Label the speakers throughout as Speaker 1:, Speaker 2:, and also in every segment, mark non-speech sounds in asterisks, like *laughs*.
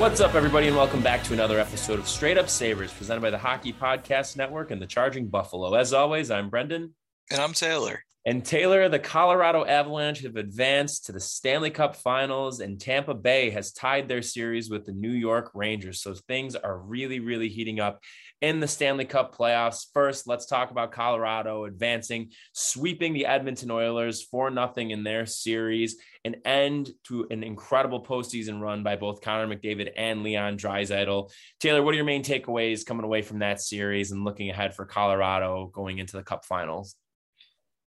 Speaker 1: What's up, everybody, and welcome back to another episode of Straight Up Sabres, presented by the Hockey Podcast Network and the Charging Buffalo. As always, I'm Brendan.
Speaker 2: And I'm Taylor.
Speaker 1: And Taylor, the Colorado Avalanche have advanced to the Stanley Cup finals, and Tampa Bay has tied their series with the New York Rangers. So things are really, really heating up in the Stanley Cup playoffs. First, let's talk about Colorado advancing, sweeping the Edmonton Oilers for nothing in their series, an end to an incredible postseason run by both Connor McDavid and Leon Draisaitl. Taylor, what are your main takeaways coming away from that series and looking ahead for Colorado going into the Cup finals?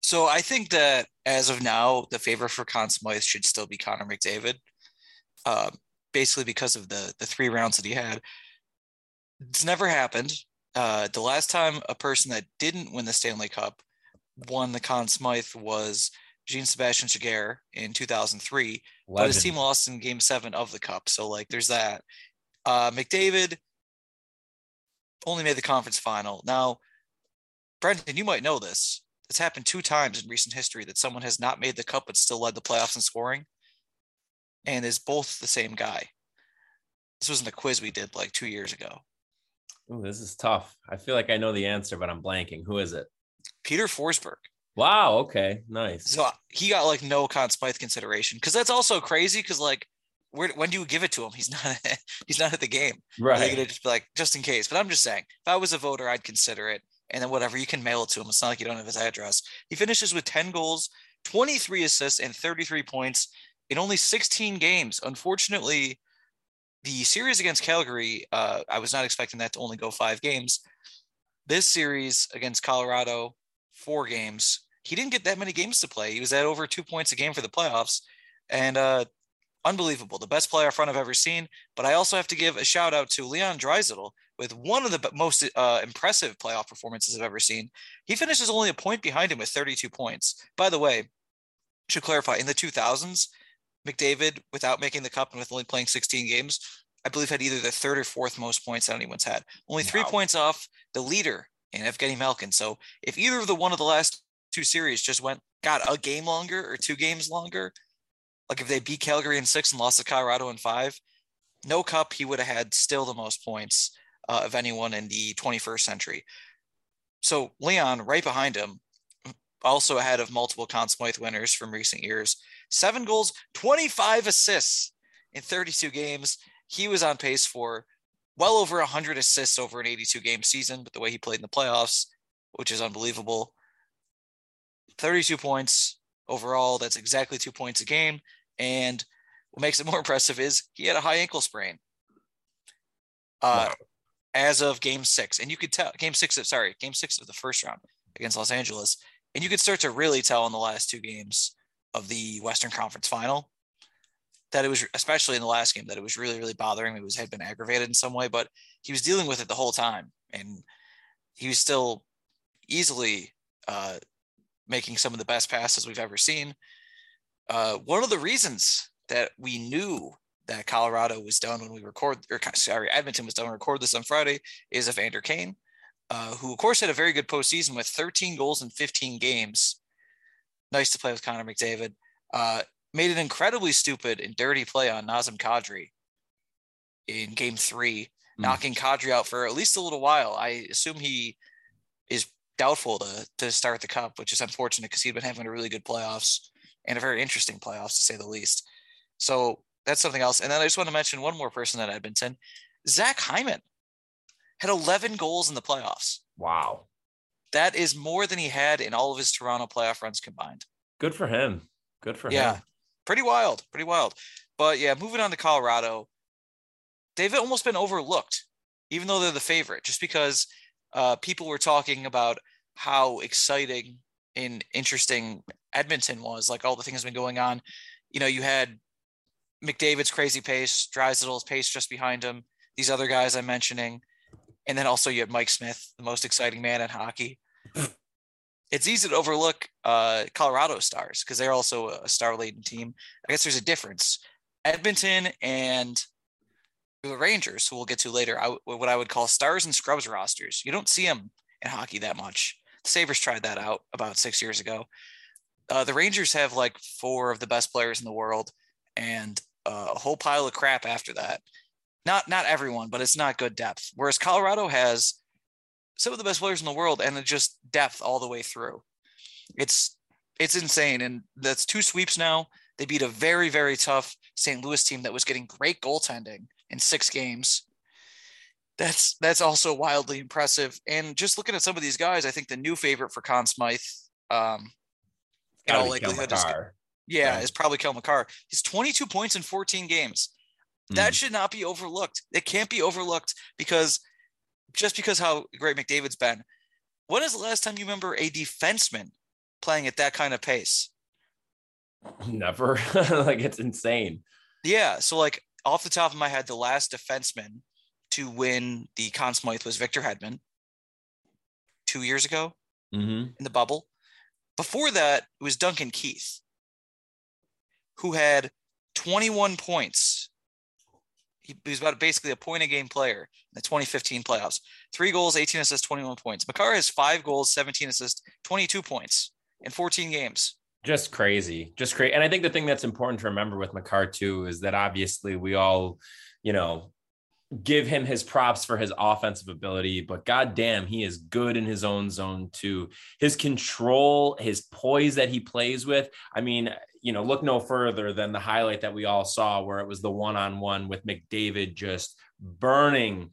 Speaker 2: So I think that as of now, the favor for Conn Smythe should still be Connor McDavid, uh, basically because of the the three rounds that he had. It's never happened. Uh, the last time a person that didn't win the Stanley Cup won the Conn Smythe was Jean Sebastien Giguere in 2003, Legend. but his team lost in Game Seven of the Cup. So like, there's that. Uh, McDavid only made the conference final. Now, Brendan, you might know this. It's happened two times in recent history that someone has not made the cup but still led the playoffs in scoring, and is both the same guy. This wasn't a quiz we did like two years ago.
Speaker 1: Ooh, this is tough. I feel like I know the answer, but I'm blanking. Who is it?
Speaker 2: Peter Forsberg.
Speaker 1: Wow. Okay. Nice.
Speaker 2: So uh, he got like no Conn Smythe consideration because that's also crazy. Because like, where when do you give it to him? He's not. *laughs* he's not at the game.
Speaker 1: Right.
Speaker 2: Gonna just be like, just in case. But I'm just saying, if I was a voter, I'd consider it. And then whatever you can mail it to him. It's not like you don't have his address. He finishes with 10 goals, 23 assists, and 33 points in only 16 games. Unfortunately, the series against Calgary, uh, I was not expecting that to only go five games. This series against Colorado, four games. He didn't get that many games to play. He was at over two points a game for the playoffs, and uh, unbelievable. The best playoff run I've ever seen. But I also have to give a shout out to Leon Draisaitl with one of the most uh, impressive playoff performances I've ever seen. He finishes only a point behind him with 32 points. By the way, should clarify in the 2000s, McDavid, without making the cup and with only playing 16 games, I believe had either the third or fourth most points that anyone's had. Only three wow. points off the leader in Evgeny Malkin. So if either of the one of the last two series just went got a game longer or two games longer, like if they beat Calgary in six and lost to Colorado in five, no cup, he would have had still the most points uh, of anyone in the 21st century. So Leon, right behind him, also ahead of multiple Conn Smythe winners from recent years, seven goals, 25 assists in 32 games. He was on pace for well over 100 assists over an 82 game season, but the way he played in the playoffs, which is unbelievable. 32 points overall. That's exactly two points a game. And what makes it more *laughs* impressive is he had a high ankle sprain. Uh, wow. As of game six, and you could tell game six of sorry, game six of the first round against Los Angeles, and you could start to really tell in the last two games of the Western Conference Final that it was, especially in the last game, that it was really, really bothering. Me it was had been aggravated in some way, but he was dealing with it the whole time, and he was still easily uh, making some of the best passes we've ever seen. Uh, one of the reasons that we knew that Colorado was done when we record, or sorry, Edmonton was done when we record this on Friday is Evander Kane, uh, who of course had a very good postseason with 13 goals in 15 games. Nice to play with Connor McDavid. Uh, made an incredibly stupid and dirty play on Nazem Kadri in game three knocking Kadri out for at least a little while. I assume he is doubtful to to start the cup, which is unfortunate because he'd been having a really good playoffs and a very interesting playoffs to say the least. So that's something else. And then I just want to mention one more person at Edmonton, Zach Hyman had 11 goals in the playoffs.
Speaker 1: Wow.
Speaker 2: That is more than he had in all of his Toronto playoff runs combined.
Speaker 1: Good for him. Good for
Speaker 2: yeah,
Speaker 1: him. Yeah.
Speaker 2: Pretty wild, pretty wild. But yeah, moving on to Colorado, they've almost been overlooked, even though they're the favorite, just because uh, people were talking about how exciting and interesting Edmonton was, like all the things been going on. You know, you had McDavid's crazy pace, Draisaitl's pace just behind him. These other guys I'm mentioning, and then also you have Mike Smith, the most exciting man in hockey. *laughs* it's easy to overlook uh, Colorado Stars because they're also a star-laden team. I guess there's a difference. Edmonton and the Rangers, who we'll get to later, I, what I would call stars and scrubs rosters. You don't see them in hockey that much. The Sabres tried that out about six years ago. Uh, the Rangers have like four of the best players in the world and uh, a whole pile of crap after that. Not not everyone, but it's not good depth. Whereas Colorado has some of the best players in the world and just depth all the way through. It's it's insane, and that's two sweeps now. They beat a very very tough St. Louis team that was getting great goaltending in six games. That's that's also wildly impressive. And just looking at some of these guys, I think the new favorite for Conn Smythe, um, in all likelihood, is, yeah, right. is probably Cale Makar. He's 22 points in 14 games. That mm. should not be overlooked. It can't be overlooked because just because how great McDavid's been. When is the last time you remember a defenseman playing at that kind of pace?
Speaker 1: Never. *laughs* like it's insane.
Speaker 2: Yeah. So like off the top of my head, the last defenseman to win the Conn Smythe was Victor Hedman two years ago
Speaker 1: mm-hmm.
Speaker 2: in the bubble. Before that, it was Duncan Keith, who had 21 points. He, he was about basically a point a game player in the 2015 playoffs. Three goals, 18 assists, 21 points. Makar has five goals, 17 assists, 22 points in 14 games.
Speaker 1: Just crazy, just crazy. And I think the thing that's important to remember with Makar too is that obviously we all, you know, give him his props for his offensive ability, but goddamn, he is good in his own zone too. His control, his poise that he plays with. I mean, you know, look no further than the highlight that we all saw where it was the one-on-one with McDavid just burning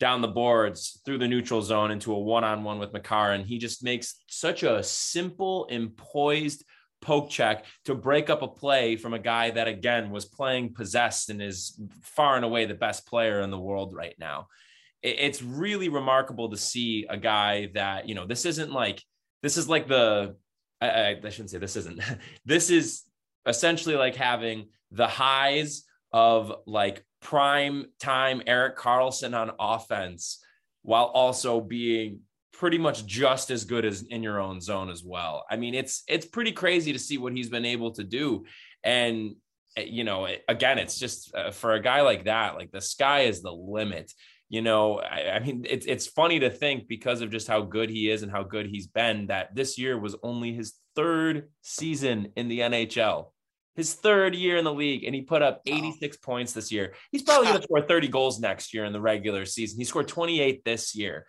Speaker 1: down the boards through the neutral zone into a one-on-one with Makar. And he just makes such a simple and poised poke check to break up a play from a guy that again was playing possessed and is far and away the best player in the world right now. It's really remarkable to see a guy that, you know, this isn't like, this is like the, I, I shouldn't say this isn't, *laughs* this is essentially like having the highs of like prime time Erik Karlsson on offense while also being pretty much just as good as in your own zone as well. I mean, it's it's pretty crazy to see what he's been able to do, and eh, you know, again, it's just uh, for a guy like that, like the sky is the limit. You know, I, I mean, it's it's funny to think because of just how good he is and how good he's been that this year was only his third season in the NHL his third year in the league, and he put up 86 wow. points this year. He's probably going *laughs* to score 30 goals next year in the regular season. He scored 28 this year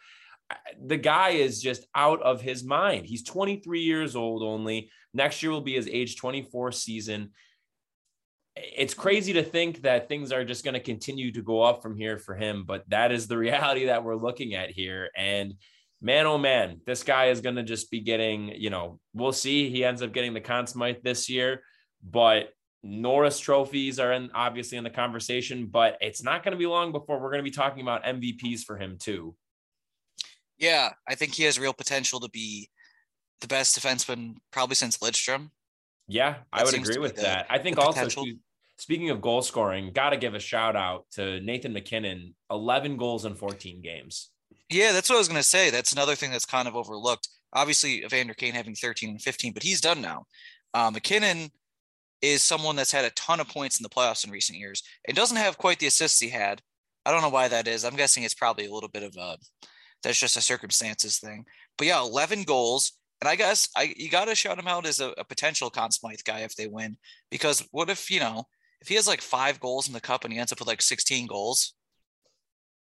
Speaker 1: the guy is just out of his mind. He's 23 years old only. Next year will be his age 24 season. It's crazy to think that things are just going to continue to go up from here for him, but that is the *laughs* reality that we're looking at here. And man, oh man, this guy is going to just be getting, you know, we'll see. He ends up getting the Conn Smythe this year, but Norris trophies are in, obviously in the conversation, but it's not going to be long before we're going to be talking about MVPs for him too.
Speaker 2: Yeah, I think he has real potential to be the best defenseman probably since Lidstrom.
Speaker 1: Yeah, that I would agree with the, that. I think also speaking of goal scoring, got to give a shout out to Nathan MacKinnon, 11 goals in 14 games.
Speaker 2: Yeah, that's what I was going to say. That's another thing that's kind of overlooked. Obviously, Evander Kane having 13 and 15, but he's done now. Uh, MacKinnon is someone that's had a ton of points in the playoffs in recent years and doesn't have quite the assists he had. I don't know why that is. I'm guessing it's probably a little bit of a that's just a circumstances thing. But yeah, 11 goals. And I guess I you got to shout him out as a, a potential Conn Smythe guy if they win. Because what if, you know, if he has like five goals in the cup and he ends up with like 16 goals,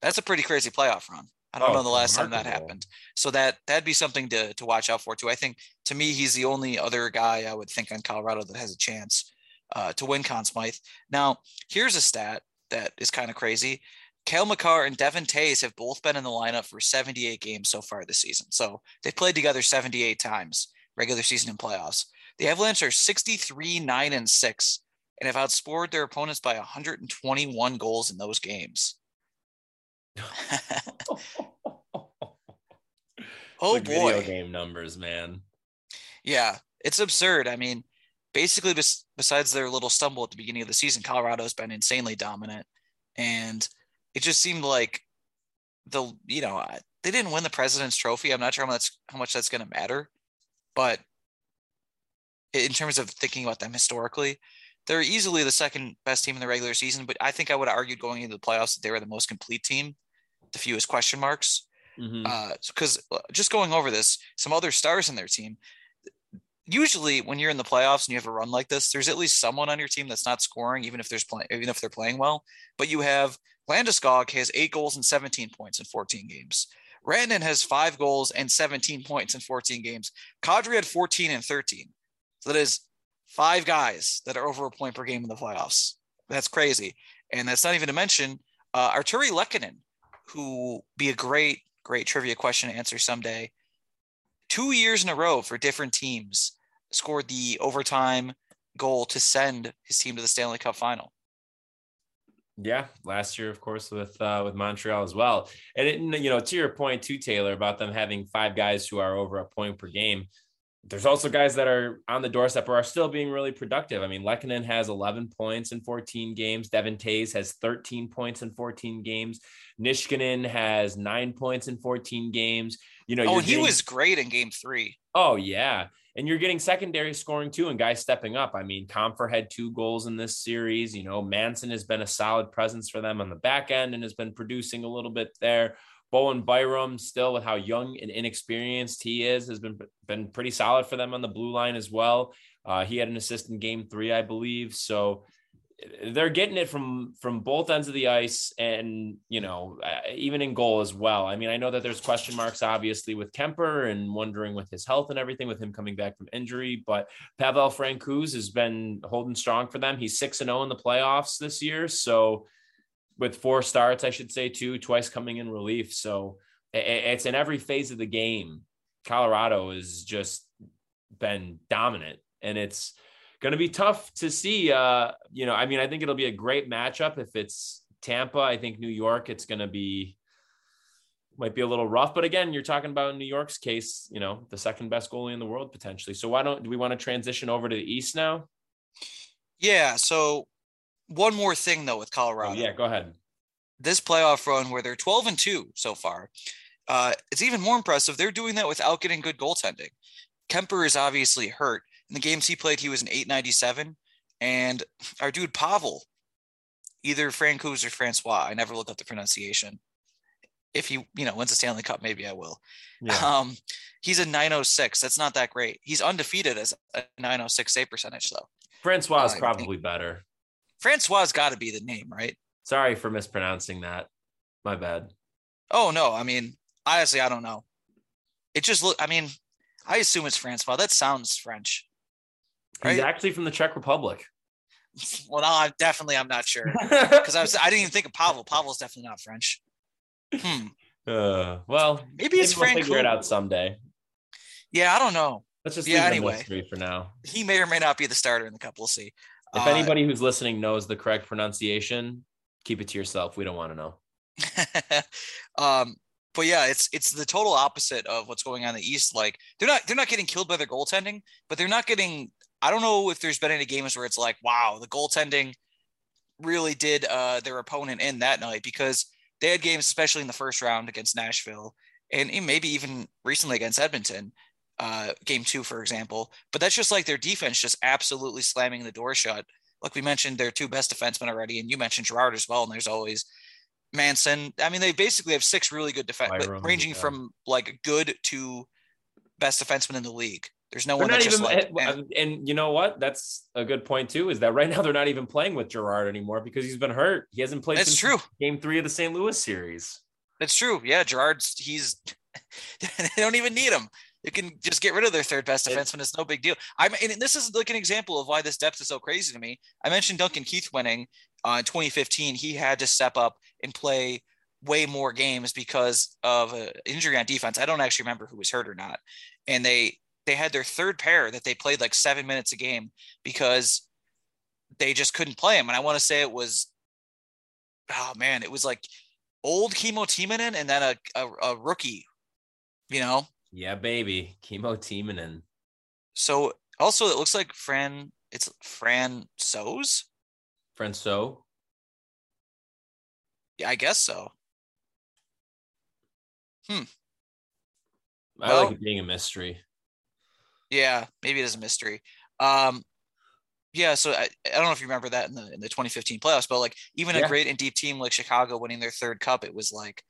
Speaker 2: That's a pretty crazy playoff run. I don't
Speaker 1: Oh,
Speaker 2: know the last time that happened. So that that'd be something to to watch out for too. I think to me he's the only other guy I would think on Colorado that has a chance uh, to win Conn Smythe. Now here's a stat that is kind of crazy. Cale Makar and Devon Toews have both been in the lineup for 78 games so far this season. So they've played together 78 times, regular season and playoffs. The Avalanche are 63, 9, and 6, and have outscored their opponents by 121 goals in those games. *laughs* *laughs* oh
Speaker 1: Like video
Speaker 2: boy.
Speaker 1: game numbers, man.
Speaker 2: Yeah, it's absurd. I mean, basically, bes- besides their little stumble at the beginning of the season, Colorado's been insanely dominant, and it just seemed like the you know they didn't win the President's Trophy. I'm not sure how much how much that's going to matter, but in terms of thinking about them historically, they're easily the second best team in the regular season. But I think I would have argued going into the playoffs that they were the most complete team, the fewest question marks because uh, just going over this, some other stars in their team. Usually, when you're in the playoffs and you have a run like this, there's at least someone on your team that's not scoring, even if there's play, even if they're playing well. But you have Landeskog has eight goals and 17 points in 14 games. Rantanen has five goals and 17 points in 14 games. Kadri had 14 and 13. So that is five guys that are over a point per game in the playoffs. That's crazy. And that's not even to mention uh, Artturi Lehkonen, who be a great, great trivia question to answer someday. Two years in a row for different teams scored the overtime goal to send his team to the Stanley Cup final.
Speaker 1: Yeah, last year, of course, with uh, with Montreal as well. And it, you know, to your point too, Taylor, about them having five guys who are over a point per game. There's also guys that are on the doorstep or are still being really productive. I mean, Lehkonen has 11 points in 14 games. Devon Toews has 13 points in 14 games. Nichushkin has nine points in 14 games. You know,
Speaker 2: Oh, he
Speaker 1: getting-
Speaker 2: was great in game three.
Speaker 1: Oh yeah, and you're getting secondary scoring too, and guys stepping up. I mean, Compher had two goals in this series. You know, Manson has been a solid presence for them on the back end and has been producing a little bit there. Bowen Byram, still with how young and inexperienced he is, has been been pretty solid for them on the blue line as well. Uh, he had an assist in Game Three, I believe. So they're getting it from from both ends of the ice and you know uh, even in goal as well i mean i know that there's question marks obviously with kuemper and wondering with his health and everything with him coming back from injury but pavel francouz has been holding strong for them he's 6 and 0 in the playoffs this year so with four starts i should say too twice coming in relief so it's in every phase of the game colorado has just been dominant and it's going to be tough to see. Uh, you know, I mean, I think it'll be a great matchup if it's Tampa. I think New York, it's going to be might be a little rough, but again, you're talking about New York's case, you know, the second best goalie in the world potentially. So why don't do we want to transition over to the East now?
Speaker 2: Yeah. So one more thing though with
Speaker 1: Oh,
Speaker 2: Colorado.
Speaker 1: yeah, go ahead.
Speaker 2: This playoff run where they're 12 and 2 so far. Uh, it's even more impressive. They're doing that without getting good goaltending. Kuemper is obviously hurt. In the games he played, he was an 897. And our dude Pavel, either Francouz or Francois, I never looked up the pronunciation. If he, you know, wins the Stanley Cup, maybe I will.
Speaker 1: Yeah.
Speaker 2: Um, he's a 906. That's not that great. He's undefeated as a 906 save percentage, though.
Speaker 1: Francois is
Speaker 2: I
Speaker 1: probably better.
Speaker 2: Francois got to be the name, right?
Speaker 1: Sorry for mispronouncing that. My bad.
Speaker 2: Oh no, I mean, honestly, I don't know. It just look. I mean, I assume it's Francois. That sounds French.
Speaker 1: He's actually from the Czech Republic. *laughs*
Speaker 2: Well, no, I'm definitely I'm not sure *laughs* because I was I didn't even think of Pavel. Pavel's definitely not French. Hmm.
Speaker 1: uh, well,
Speaker 2: Maybe it's
Speaker 1: maybe we'll figure it out someday.
Speaker 2: Yeah, I don't know.
Speaker 1: Let's just
Speaker 2: Yeah, anyway.
Speaker 1: for now.
Speaker 2: He may or may not be the starter in the cup. We'll see.
Speaker 1: If
Speaker 2: Uh,
Speaker 1: anybody who's listening knows the correct pronunciation, keep it to yourself. We don't want to know. *laughs*
Speaker 2: um, but yeah, it's it's the total opposite of what's going on in the East. Like they're not they're not getting killed by their goaltending, but they're not getting. I don't know if there's been any games where it's like, wow, the goaltending really did uh, their opponent in that night because they had games, especially in the first round against Nashville, and and maybe even recently against Edmonton, uh, game two, for example. But that's just like their defense just absolutely slamming the door shut. Like we mentioned, their two best defensemen already, and you mentioned Girard as well. And there's always Manson. I mean, they basically have six really good defense,
Speaker 1: Byram,
Speaker 2: ranging
Speaker 1: yeah.
Speaker 2: from like good to best defenseman in the league. There's no
Speaker 1: They're
Speaker 2: one
Speaker 1: not
Speaker 2: just
Speaker 1: even,
Speaker 2: like,
Speaker 1: and,
Speaker 2: eh.
Speaker 1: and you know what? That's a good point too. Is that right now they're not even playing with Girard anymore because he's been hurt. He hasn't played.
Speaker 2: That's
Speaker 1: since
Speaker 2: true.
Speaker 1: Game three of the St. Louis series.
Speaker 2: That's true. Yeah, Girard's he's *laughs* they don't even need him. They can just get rid of their third best
Speaker 1: It-
Speaker 2: defenseman. It's no big deal. I'm and this is like an example of why this depth is so crazy to me. I mentioned Duncan Keith winning uh, in 2015. He had to step up and play way more games because of an injury on defense. I don't actually remember who was hurt or not. And they they had their third pair that they played like seven minutes a game because they just couldn't play him. And I want to say it was, oh man, it was like old Kimmo Timonen and then a, a, a rookie, you know?
Speaker 1: Yeah, baby, Kimmo Timonen.
Speaker 2: So also it looks like Fran, it's Fran So's.
Speaker 1: Francois.
Speaker 2: Yeah, I guess so. Hmm.
Speaker 1: I
Speaker 2: Well-
Speaker 1: like it being a mystery.
Speaker 2: Yeah, maybe it is a mystery. Um, yeah, so I, I don't know if you remember that in the in the 2015 playoffs, but like even
Speaker 1: Yeah.
Speaker 2: a great and deep team like Chicago winning their third cup, it was like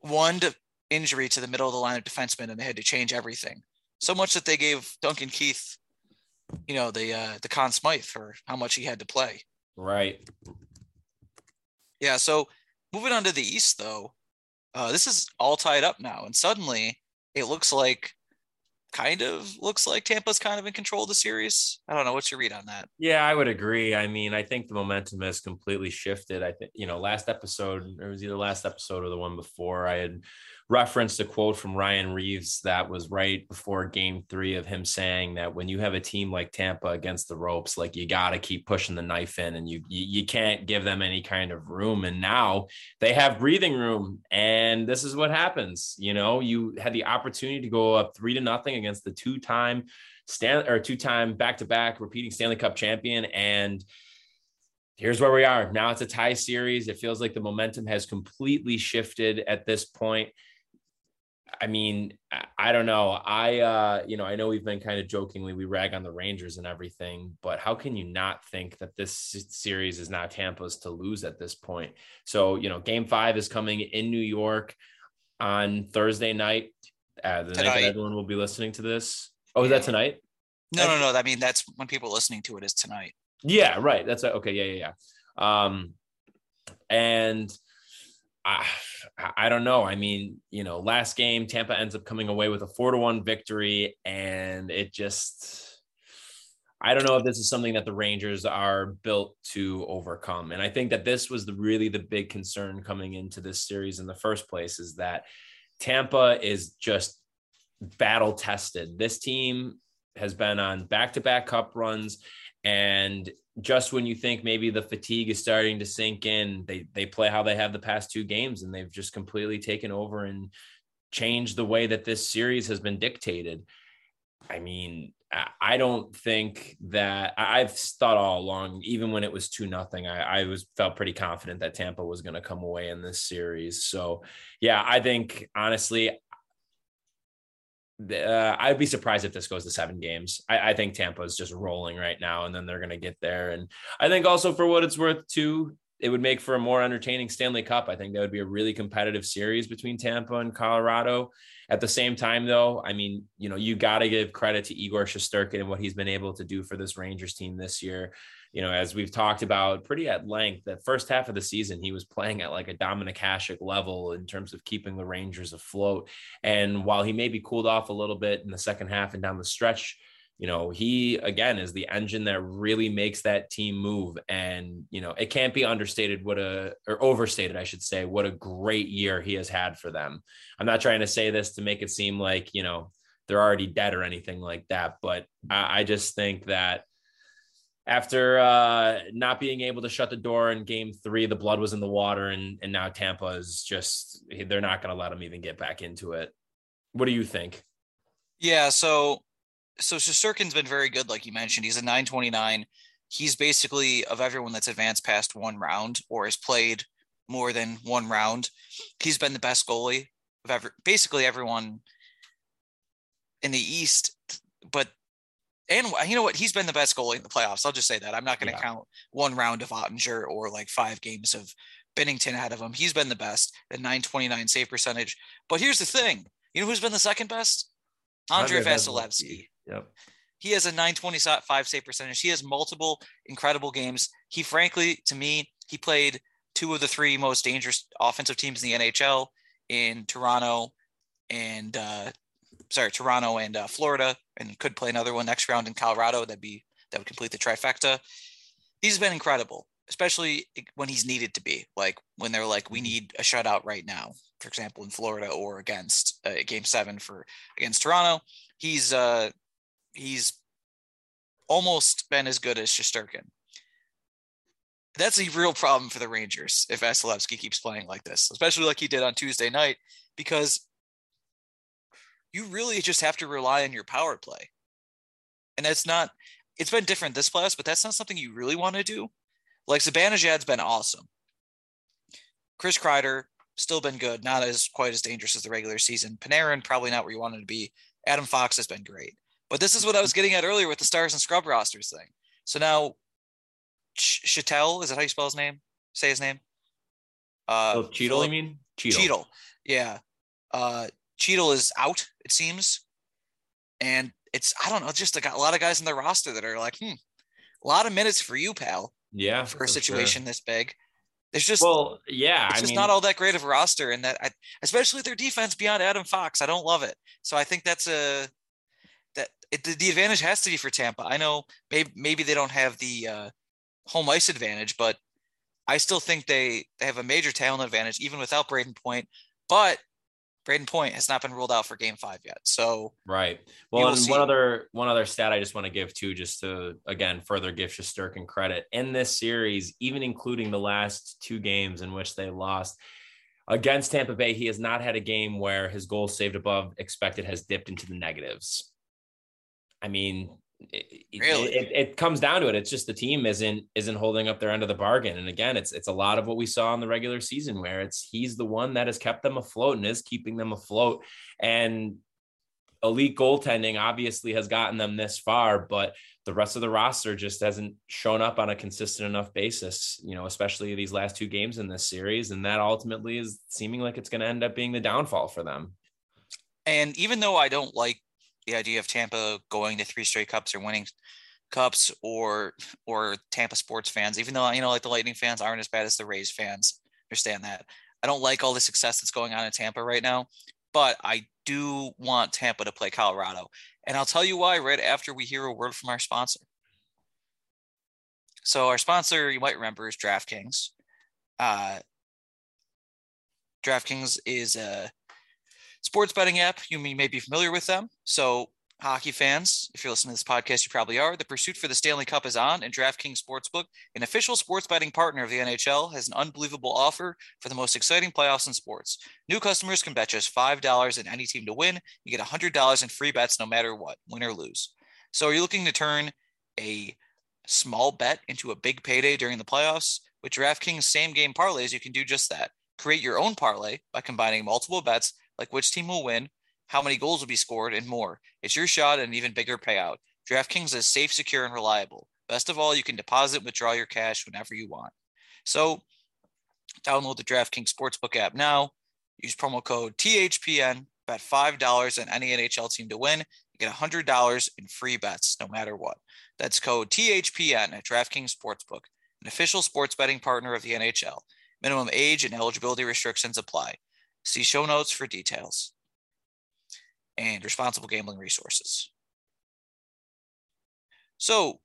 Speaker 2: one to injury to the middle of the line of defensemen, and they had to change everything. So much that they gave Duncan Keith, you know, the uh, the Conn Smythe for how much he had to play.
Speaker 1: Right.
Speaker 2: Yeah. So moving on to the East, though, uh, this is all tied up now, and suddenly it looks like, kind of looks like Tampa's kind of in control of the series. I don't know. What's your read on that?
Speaker 1: Yeah, I would agree. I mean, I think the momentum has completely shifted. I think, you know, last episode, it was either last episode or the one before, I had referenced a quote from Ryan Reaves that was right before game three of him saying that when you have a team like Tampa against the ropes, like you got to keep pushing the knife in and you, you you can't give them any kind of room. And now they have breathing room. And this is what happens. You know, you had the opportunity to go up three to nothing against the two-time Stan or two-time back-to-back repeating Stanley Cup champion, and here's where we are. Now it's a tie series. It feels like the momentum has completely shifted at this point. I mean, I- don't know. I, uh, you know, I know we've been kind of jokingly we rag on the Rangers and everything, but how can you not think that this series is now Tampa's to lose at this point? So, you know, Game Five is coming in New York on Thursday night. Uh, the night that everyone will be listening to this. Oh, is
Speaker 2: Yeah.
Speaker 1: that tonight?
Speaker 2: No, no, no. I mean, that's when people listening to it is tonight.
Speaker 1: Yeah, right. That's okay. Yeah, yeah, yeah. Um, and I, *sighs* I don't know. I mean, you know, last game Tampa ends up coming away with a four to one victory, and it just. I don't know if this is something that the Rangers are built to overcome. And I think that this was the really the big concern coming into this series in the first place is that Tampa is just battle tested. This team has been on back-to-back cup runs and just when you think maybe the fatigue is starting to sink in, they they play how they have the past two games and they've just completely taken over and changed the way that this series has been dictated. I mean, I- don't think that I've thought all along, even when it was two nothing, I, I was felt pretty confident that Tampa was going to come away in this series. So, yeah, I think honestly, uh, I'd be surprised if this goes to seven games. I, I think Tampa is just rolling right now, and then they're going to get there. And I think also for what it's worth, too, it would make for a more entertaining Stanley Cup. I think that would be a really competitive series between Tampa and Colorado. At the same time, though, I mean, you know, you got to give credit to Igor Shesterkin and what he's been able to do for this Rangers team this year. You know, as we've talked about pretty at length, that first half of the season, he was playing at like a Dominik Hasek level in terms of keeping the Rangers afloat. And while he maybe cooled off a little bit in the second half and down the stretch, you know, he again is the engine that really makes that team move. And, you know, it can't be understated what a, or overstated, I should say, what a great year he has had for them. I'm not trying to say this to make it seem like, you know, they're already dead or anything like that. But I, I just think that after uh, not being able to shut the door in game three, the blood was in the water. And, and now Tampa is just, they're not going to let them even get back into it. What do you think?
Speaker 2: Yeah. So, so Shesterkin's been very good, like you mentioned. He's a 929. He's basically of everyone that's advanced past one round or has played more than one round. He's been the best goalie of ever, basically everyone in the East. But and you know what? He's been the best goalie in the playoffs. I'll just say that. I'm not going to
Speaker 1: Yeah.
Speaker 2: count one round of Oettinger or like five games of Binnington ahead of him. He's been the best, the 929 save percentage. But here's the thing: you know who's been the second best? Andrei
Speaker 1: Andrei
Speaker 2: Vasilevskiy.
Speaker 1: Yep.
Speaker 2: He has a 925 save percentage. He has multiple incredible games. He, frankly, to me, he played two of the three most dangerous offensive teams in the NHL in Toronto and uh, sorry, Toronto and uh, Florida, and could play another one next round in Colorado. That'd be that would complete the trifecta. He's been incredible, especially when he's needed to be. Like when they're like, we need a shutout right now, for example, in Florida or against uh, Game Seven for against Toronto. He's uh, he's almost been as good as Shesterkin. That's a real problem for the Rangers if Vasilevskiy keeps playing like this, especially like he did on Tuesday night, because you really just have to rely on your power play. And that's not, it's been different this playoffs, but that's not something you really want to do. Like Zibanejad's been awesome. Chris Kreider, still been good, not as quite as dangerous as the regular season. Panarin, probably not where you wanted to be. Adam Fox has been great. But this is what I was getting at earlier with the stars and scrub rosters thing. So now, Ch- Chattel, is that how you spell his name? Say his name?
Speaker 1: Uh, oh, Cheadle, you mean?
Speaker 2: Cheadle. Cheadle. Yeah. Uh, Cheadle is out, it seems. And it's, I don't know, just like a lot of guys in the roster that are like, hmm, a lot of minutes for you, pal.
Speaker 1: Yeah.
Speaker 2: For a situation sure. this big. There's just
Speaker 1: well, yeah,
Speaker 2: it's I just mean, not all that great of a roster, and that I, especially their defense beyond Adam Fox, I don't love it. So I think that's a that it, the, the advantage has to be for Tampa. I know maybe maybe they don't have the uh, home ice advantage, but I still think they they have a major talent advantage even without Brayden Point. But Brayden Point has not been ruled out for Game Five yet. So
Speaker 1: right. Well, and one other one other stat I just want to give too, just to again further give Shesterkin credit in this series, even including the last two games in which they lost against Tampa Bay, he has not had a game where his goal saved above expected has dipped into the negatives. I mean, it, really? It, it, comes down to it. It's just the team isn't isn't holding up their end of the bargain. And again, it's it's a lot of what we saw in the regular season where it's he's the one that has kept them afloat and is keeping them afloat. And elite goaltending obviously has gotten them this far, but the rest of the roster just hasn't shown up on a consistent enough basis, you know, especially these last two games in this series. And that ultimately is seeming like it's going to end up being the downfall for them.
Speaker 2: And even though I don't like the idea of Tampa going to three straight cups or winning cups or or Tampa sports fans, even though you know like the Lightning fans aren't as bad as the Rays fans. Understand that. I don't like all the success that's going on in Tampa right now, but I do want Tampa to play Colorado. And I'll tell you why right after we hear a word from our sponsor. So our sponsor, you might remember, is DraftKings. Uh, DraftKings is a sports betting app. You may be familiar with them. So, hockey fans, if you're listening to this podcast, you probably are. The pursuit for the Stanley Cup is on, and DraftKings Sportsbook, an official sports betting partner of the NHL, has an unbelievable offer for the most exciting playoffs in sports. New customers can bet just $5 in any team to win. You get $100 in free bets no matter what, win or lose. So, are you looking to turn a small bet into a big payday during the playoffs? With DraftKings same game parlays, you can do just that. Create your own parlay by combining multiple bets like which team will win, how many goals will be scored, and more. It's your shot at an even bigger payout. DraftKings is safe, secure, and reliable. Best of all, you can deposit and withdraw your cash whenever you want. So, download the DraftKings Sportsbook app now. Use promo code THPN. Bet $5 on any NHL team to win. You get $100 in free bets no matter what. That's code THPN at DraftKings Sportsbook, an official sports betting partner of the NHL. Minimum age and eligibility restrictions apply. See show notes for details and responsible gambling resources. So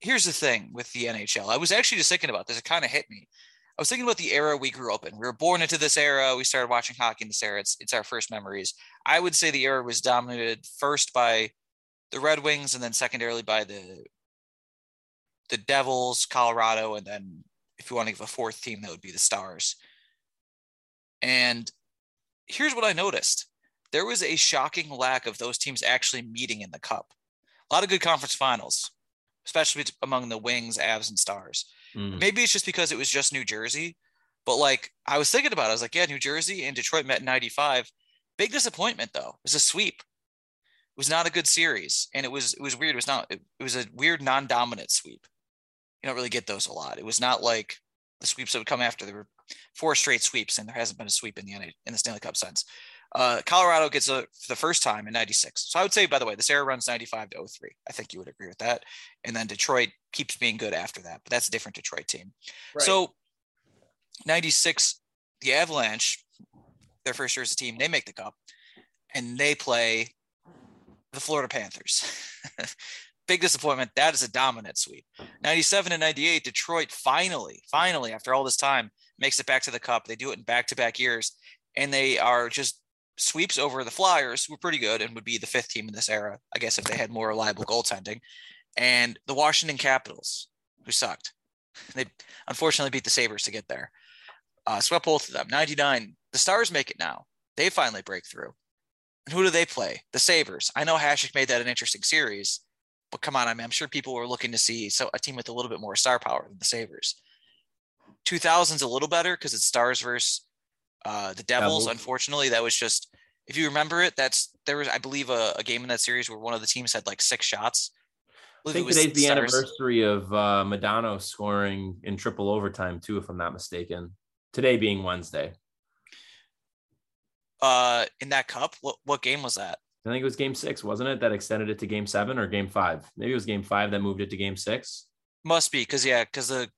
Speaker 2: here's the thing with the NHL. I was actually just thinking about this. It kind of hit me. I was thinking about the era we grew up in. We were born into this era. We started watching hockey in this era. It's, it's our first memories. I would say the era was dominated first by the Red Wings and then secondarily by the the Devils, Colorado, and then if you want to give a fourth team, that would be the Stars. And here's what I noticed there was a shocking lack of those teams actually meeting in the cup. A lot of good conference finals, especially among the Wings, Avs, and Stars. Mm. Maybe it's just because it was just New Jersey, but like I was thinking about it, I was like, yeah, New Jersey and Detroit met in 95. Big disappointment though. It was a sweep. It was not a good series. And it was it was weird. It was not it, it was a weird non-dominant sweep. You don't really get those a lot. It was not like the sweeps that would come after were four straight sweeps, and there hasn't been a sweep in the in the Stanley Cup since. Uh, Colorado gets a for the first time in 96. So I would say, by the way, this era runs 95 to 03. I think you would agree with that. And then Detroit keeps being good after that, but that's a different Detroit team.
Speaker 1: Right.
Speaker 2: So 96, the Avalanche, their first year as a team, they make the cup and they play the Florida Panthers. *laughs* Big disappointment. That is a dominant sweep. 97 and 98, Detroit finally, finally, after all this time, makes it back to the cup. They do it in back to back years, and they are just sweeps over the Flyers, who were pretty good and would be the fifth team in this era, I guess, if they had more reliable goaltending, and the Washington Capitals, who sucked. They unfortunately beat the Sabres to get there. Uh, swept both of them. 99, the Stars make it now. They finally break through. And who do they play? The Sabres. I know Hasek made that an interesting series, but come on, I mean, I'm sure people were looking to see so a team with a little bit more star power than the Sabres. 2000's a little better because it's Stars versus uh, the Devils.
Speaker 1: Devils.
Speaker 2: Unfortunately, that was just if you remember it, that's there was I believe a, a game in that series where one of the teams had like six shots.
Speaker 1: I
Speaker 2: believe
Speaker 1: think
Speaker 2: it was
Speaker 1: today's the
Speaker 2: Stars.
Speaker 1: anniversary of uh, Modano scoring in triple overtime too, if I'm not mistaken. Today being Wednesday,
Speaker 2: Uh, in that cup, what what game was that?
Speaker 1: I think it was Game Six, wasn't it? That extended it to Game Seven or Game Five. Maybe it was Game Five that moved it to Game Six.
Speaker 2: Must be because yeah, because the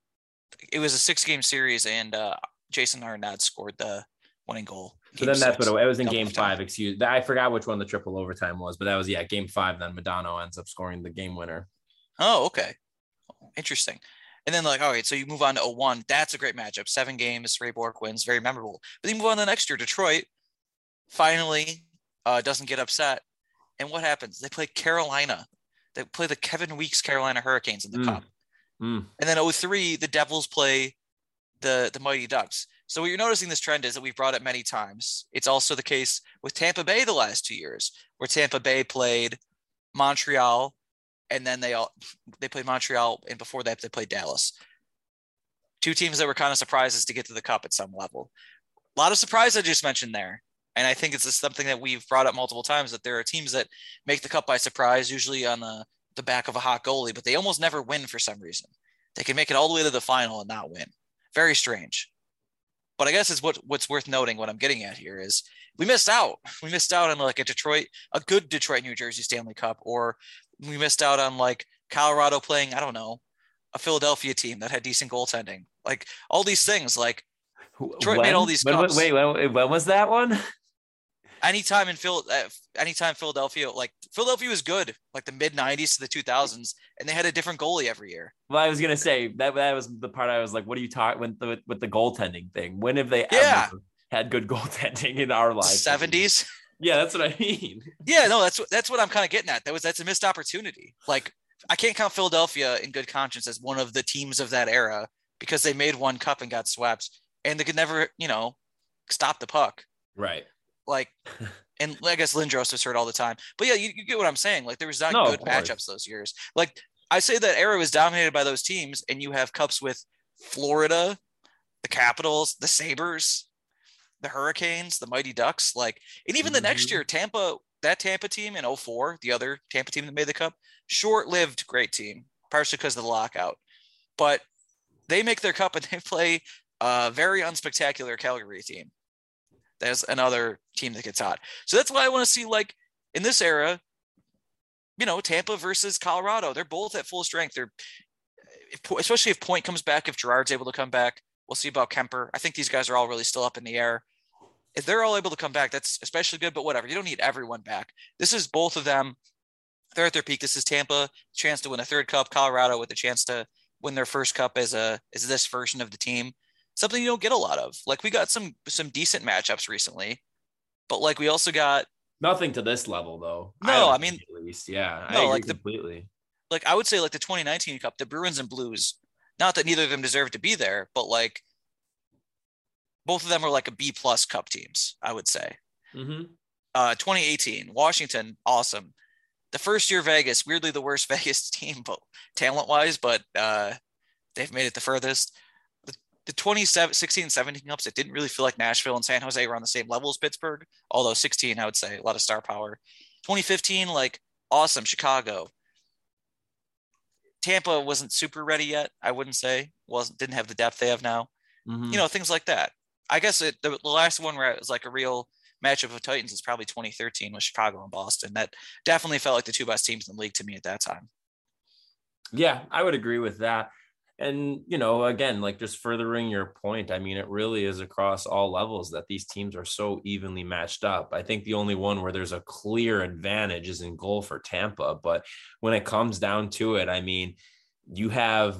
Speaker 2: it was a six game series and uh, Jason Arnott scored the winning goal.
Speaker 1: So then that's what it, it was in Game
Speaker 2: overtime.
Speaker 1: Five. Excuse, I forgot which one the triple overtime was, but that was yeah, Game Five. Then Modano ends up scoring the game winner.
Speaker 2: Oh, okay. Interesting. And then like, all right, so you move on to a 01. That's a great matchup. Seven games, Ray Bourque wins, very memorable. But then you move on to the next year. Detroit finally uh, doesn't get upset. And what happens? They play Carolina. They play the Kevin Weeks Carolina Hurricanes in the
Speaker 1: Mm.
Speaker 2: cup.
Speaker 1: Mm.
Speaker 2: And then 03, the Devils play the the Mighty Ducks. So what you're noticing this trend is that we've brought it many times. It's also the case with Tampa Bay the last two years, where Tampa Bay played Montreal, and then they all they played Montreal, and before that they played Dallas. Two teams that were kind of surprises to get to the cup at some level. A lot of surprise I just mentioned there. And I think it's something that we've brought up multiple times that there are teams that make the cup by surprise, usually on the, the back of a hot goalie, but they almost never win for some reason. They can make it all the way to the final and not win. Very strange. But I guess it's what what's worth noting. What I'm getting at here is we missed out. *laughs* We missed out on like a Detroit, a good Detroit, New Jersey Stanley Cup, or we missed out on like Colorado playing. I don't know, a Philadelphia team that had decent goaltending. Like all these things. Like Detroit made all these
Speaker 1: when-
Speaker 2: cups.
Speaker 1: Wait, when, when was that one? *laughs*
Speaker 2: anytime in Phil, uh, anytime Philadelphia, like Philadelphia was good, like the mid '90s to the 2000s, and they had a different goalie every year.
Speaker 1: Well, I was gonna say that that was the part I was like, what are you talking with the with the goaltending thing? When have they
Speaker 2: Yeah.
Speaker 1: ever had good *laughs* goaltending in our life?
Speaker 2: 70s.
Speaker 1: Yeah, that's what I mean. *laughs*
Speaker 2: Yeah, no, that's that's what I'm kind of getting at. That was that's a missed opportunity. Like I can't count Philadelphia in good conscience as one of the teams of that era because they made one cup and got swept, and they could never, you know, stop the puck.
Speaker 1: Right.
Speaker 2: Like, *laughs* and I guess Lindros was hurt all the time. But yeah, you, you get what I'm saying. Like there was not
Speaker 1: No,
Speaker 2: good matchups those years. Like I say that era was dominated by those teams, and you have cups with Florida, the Capitals, the Sabres, the Hurricanes, the Mighty Ducks. Like, and even the next
Speaker 1: Mhm.
Speaker 2: year, Tampa, that Tampa team in 04, the other Tampa team that made the cup, short-lived great team, partially because of the lockout. But they make their cup and they play a very unspectacular Calgary team. There's another team that gets hot. So that's why I want to see like in this era, you know, Tampa versus Colorado. They're both at full strength. They're especially if Point comes back, if Girard's able to come back. We'll see about Kuemper. I think these guys are all really still up in the air. If they're all able to come back, that's especially good. But whatever, you don't need everyone back. This is both of them. They're at their peak. This is Tampa, chance to win a third cup. Colorado with a chance to win their first cup as a as this version of the team. Something you don't get a lot of. Like we got some some decent matchups recently, but like we also got
Speaker 1: Nothing to this level though.
Speaker 2: No,
Speaker 1: don't
Speaker 2: I
Speaker 1: mean at least yeah.
Speaker 2: No,
Speaker 1: I
Speaker 2: like the-
Speaker 1: completely.
Speaker 2: like I would say like the 2019 Cup, the Bruins and Blues. Not that neither of them deserve to be there, but like both of them were like a B plus Cup teams. I would say.
Speaker 1: Mhm.
Speaker 2: Uh, 2018 Washington, awesome. The first year Vegas, weirdly the worst *laughs* Vegas team, but talent wise, but uh, they've made it the furthest. The, the 2016 17 Cups, it didn't really feel like Nashville and San Jose were on the same level as Pittsburgh, although 16, I would say, a lot of star power. 2015, like awesome, Chicago. Tampa wasn't super ready yet. I wouldn't say wasn't didn't have the depth they have now.
Speaker 1: Mhm.
Speaker 2: You know things like that. I guess it, the, the last one where it was like a real matchup of Titans is probably 2013 with Chicago and Boston. That definitely felt like the two best teams in the league to me at that time.
Speaker 1: Yeah, I would agree with that. And, you know, again, like just furthering your point, I mean, it really is across all levels that these teams are so evenly matched up. I think the only one where there's a clear advantage is in goal for Tampa. But when it comes down to it, I mean, you have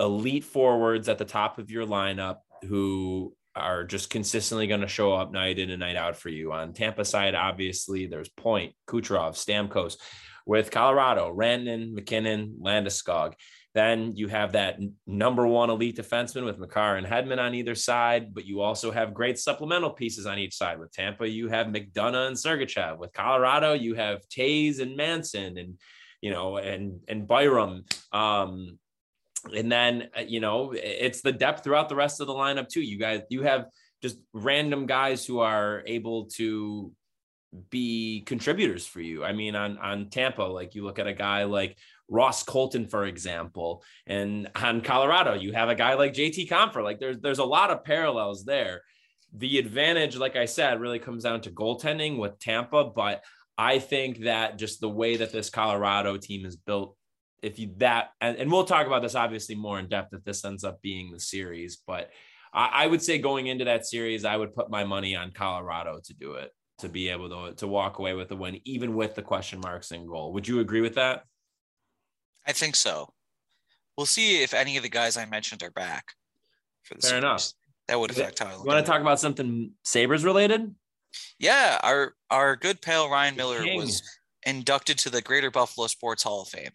Speaker 1: elite forwards at the top of your lineup who are just consistently going to show up night in and night out for you. On Tampa side, obviously, there's Point, Kucherov, Stamkos. With Colorado, Rantanen, mackinnon Landeskog. Then you have that number one elite defenseman with Makar and Hedman on either side, but you also have great supplemental pieces on each side. With Tampa, you have McDonagh and Sergachev. With Colorado, you have Toews and Manson and you know and and Byram. Um, and then uh, you know it's the depth throughout the rest of the lineup too. You guys, you have just random guys who are able to be contributors for you. I mean, on on Tampa, like you look at a guy like Ross Colton, for example, and on Colorado, you have a guy like JT Compher. Like there's there's a lot of parallels there. The advantage, like I said, really comes down to goaltending with Tampa, but I think that just the way that this Colorado team is built, if you that and, and we'll talk about this obviously more in depth if this ends up being the series, but I, I would say going into that series, I would put my money on Colorado to do it to be able to, to walk away with the win, even with the question marks in goal. Would you agree with that?
Speaker 2: I think so. We'll see if any of the guys I mentioned are back
Speaker 1: for the Fair series. enough.
Speaker 2: That would affect how.
Speaker 1: You want to talk about something Sabres related?
Speaker 2: Yeah, our our good pal Ryan Miller was inducted to the Greater Buffalo Sports Hall of Fame.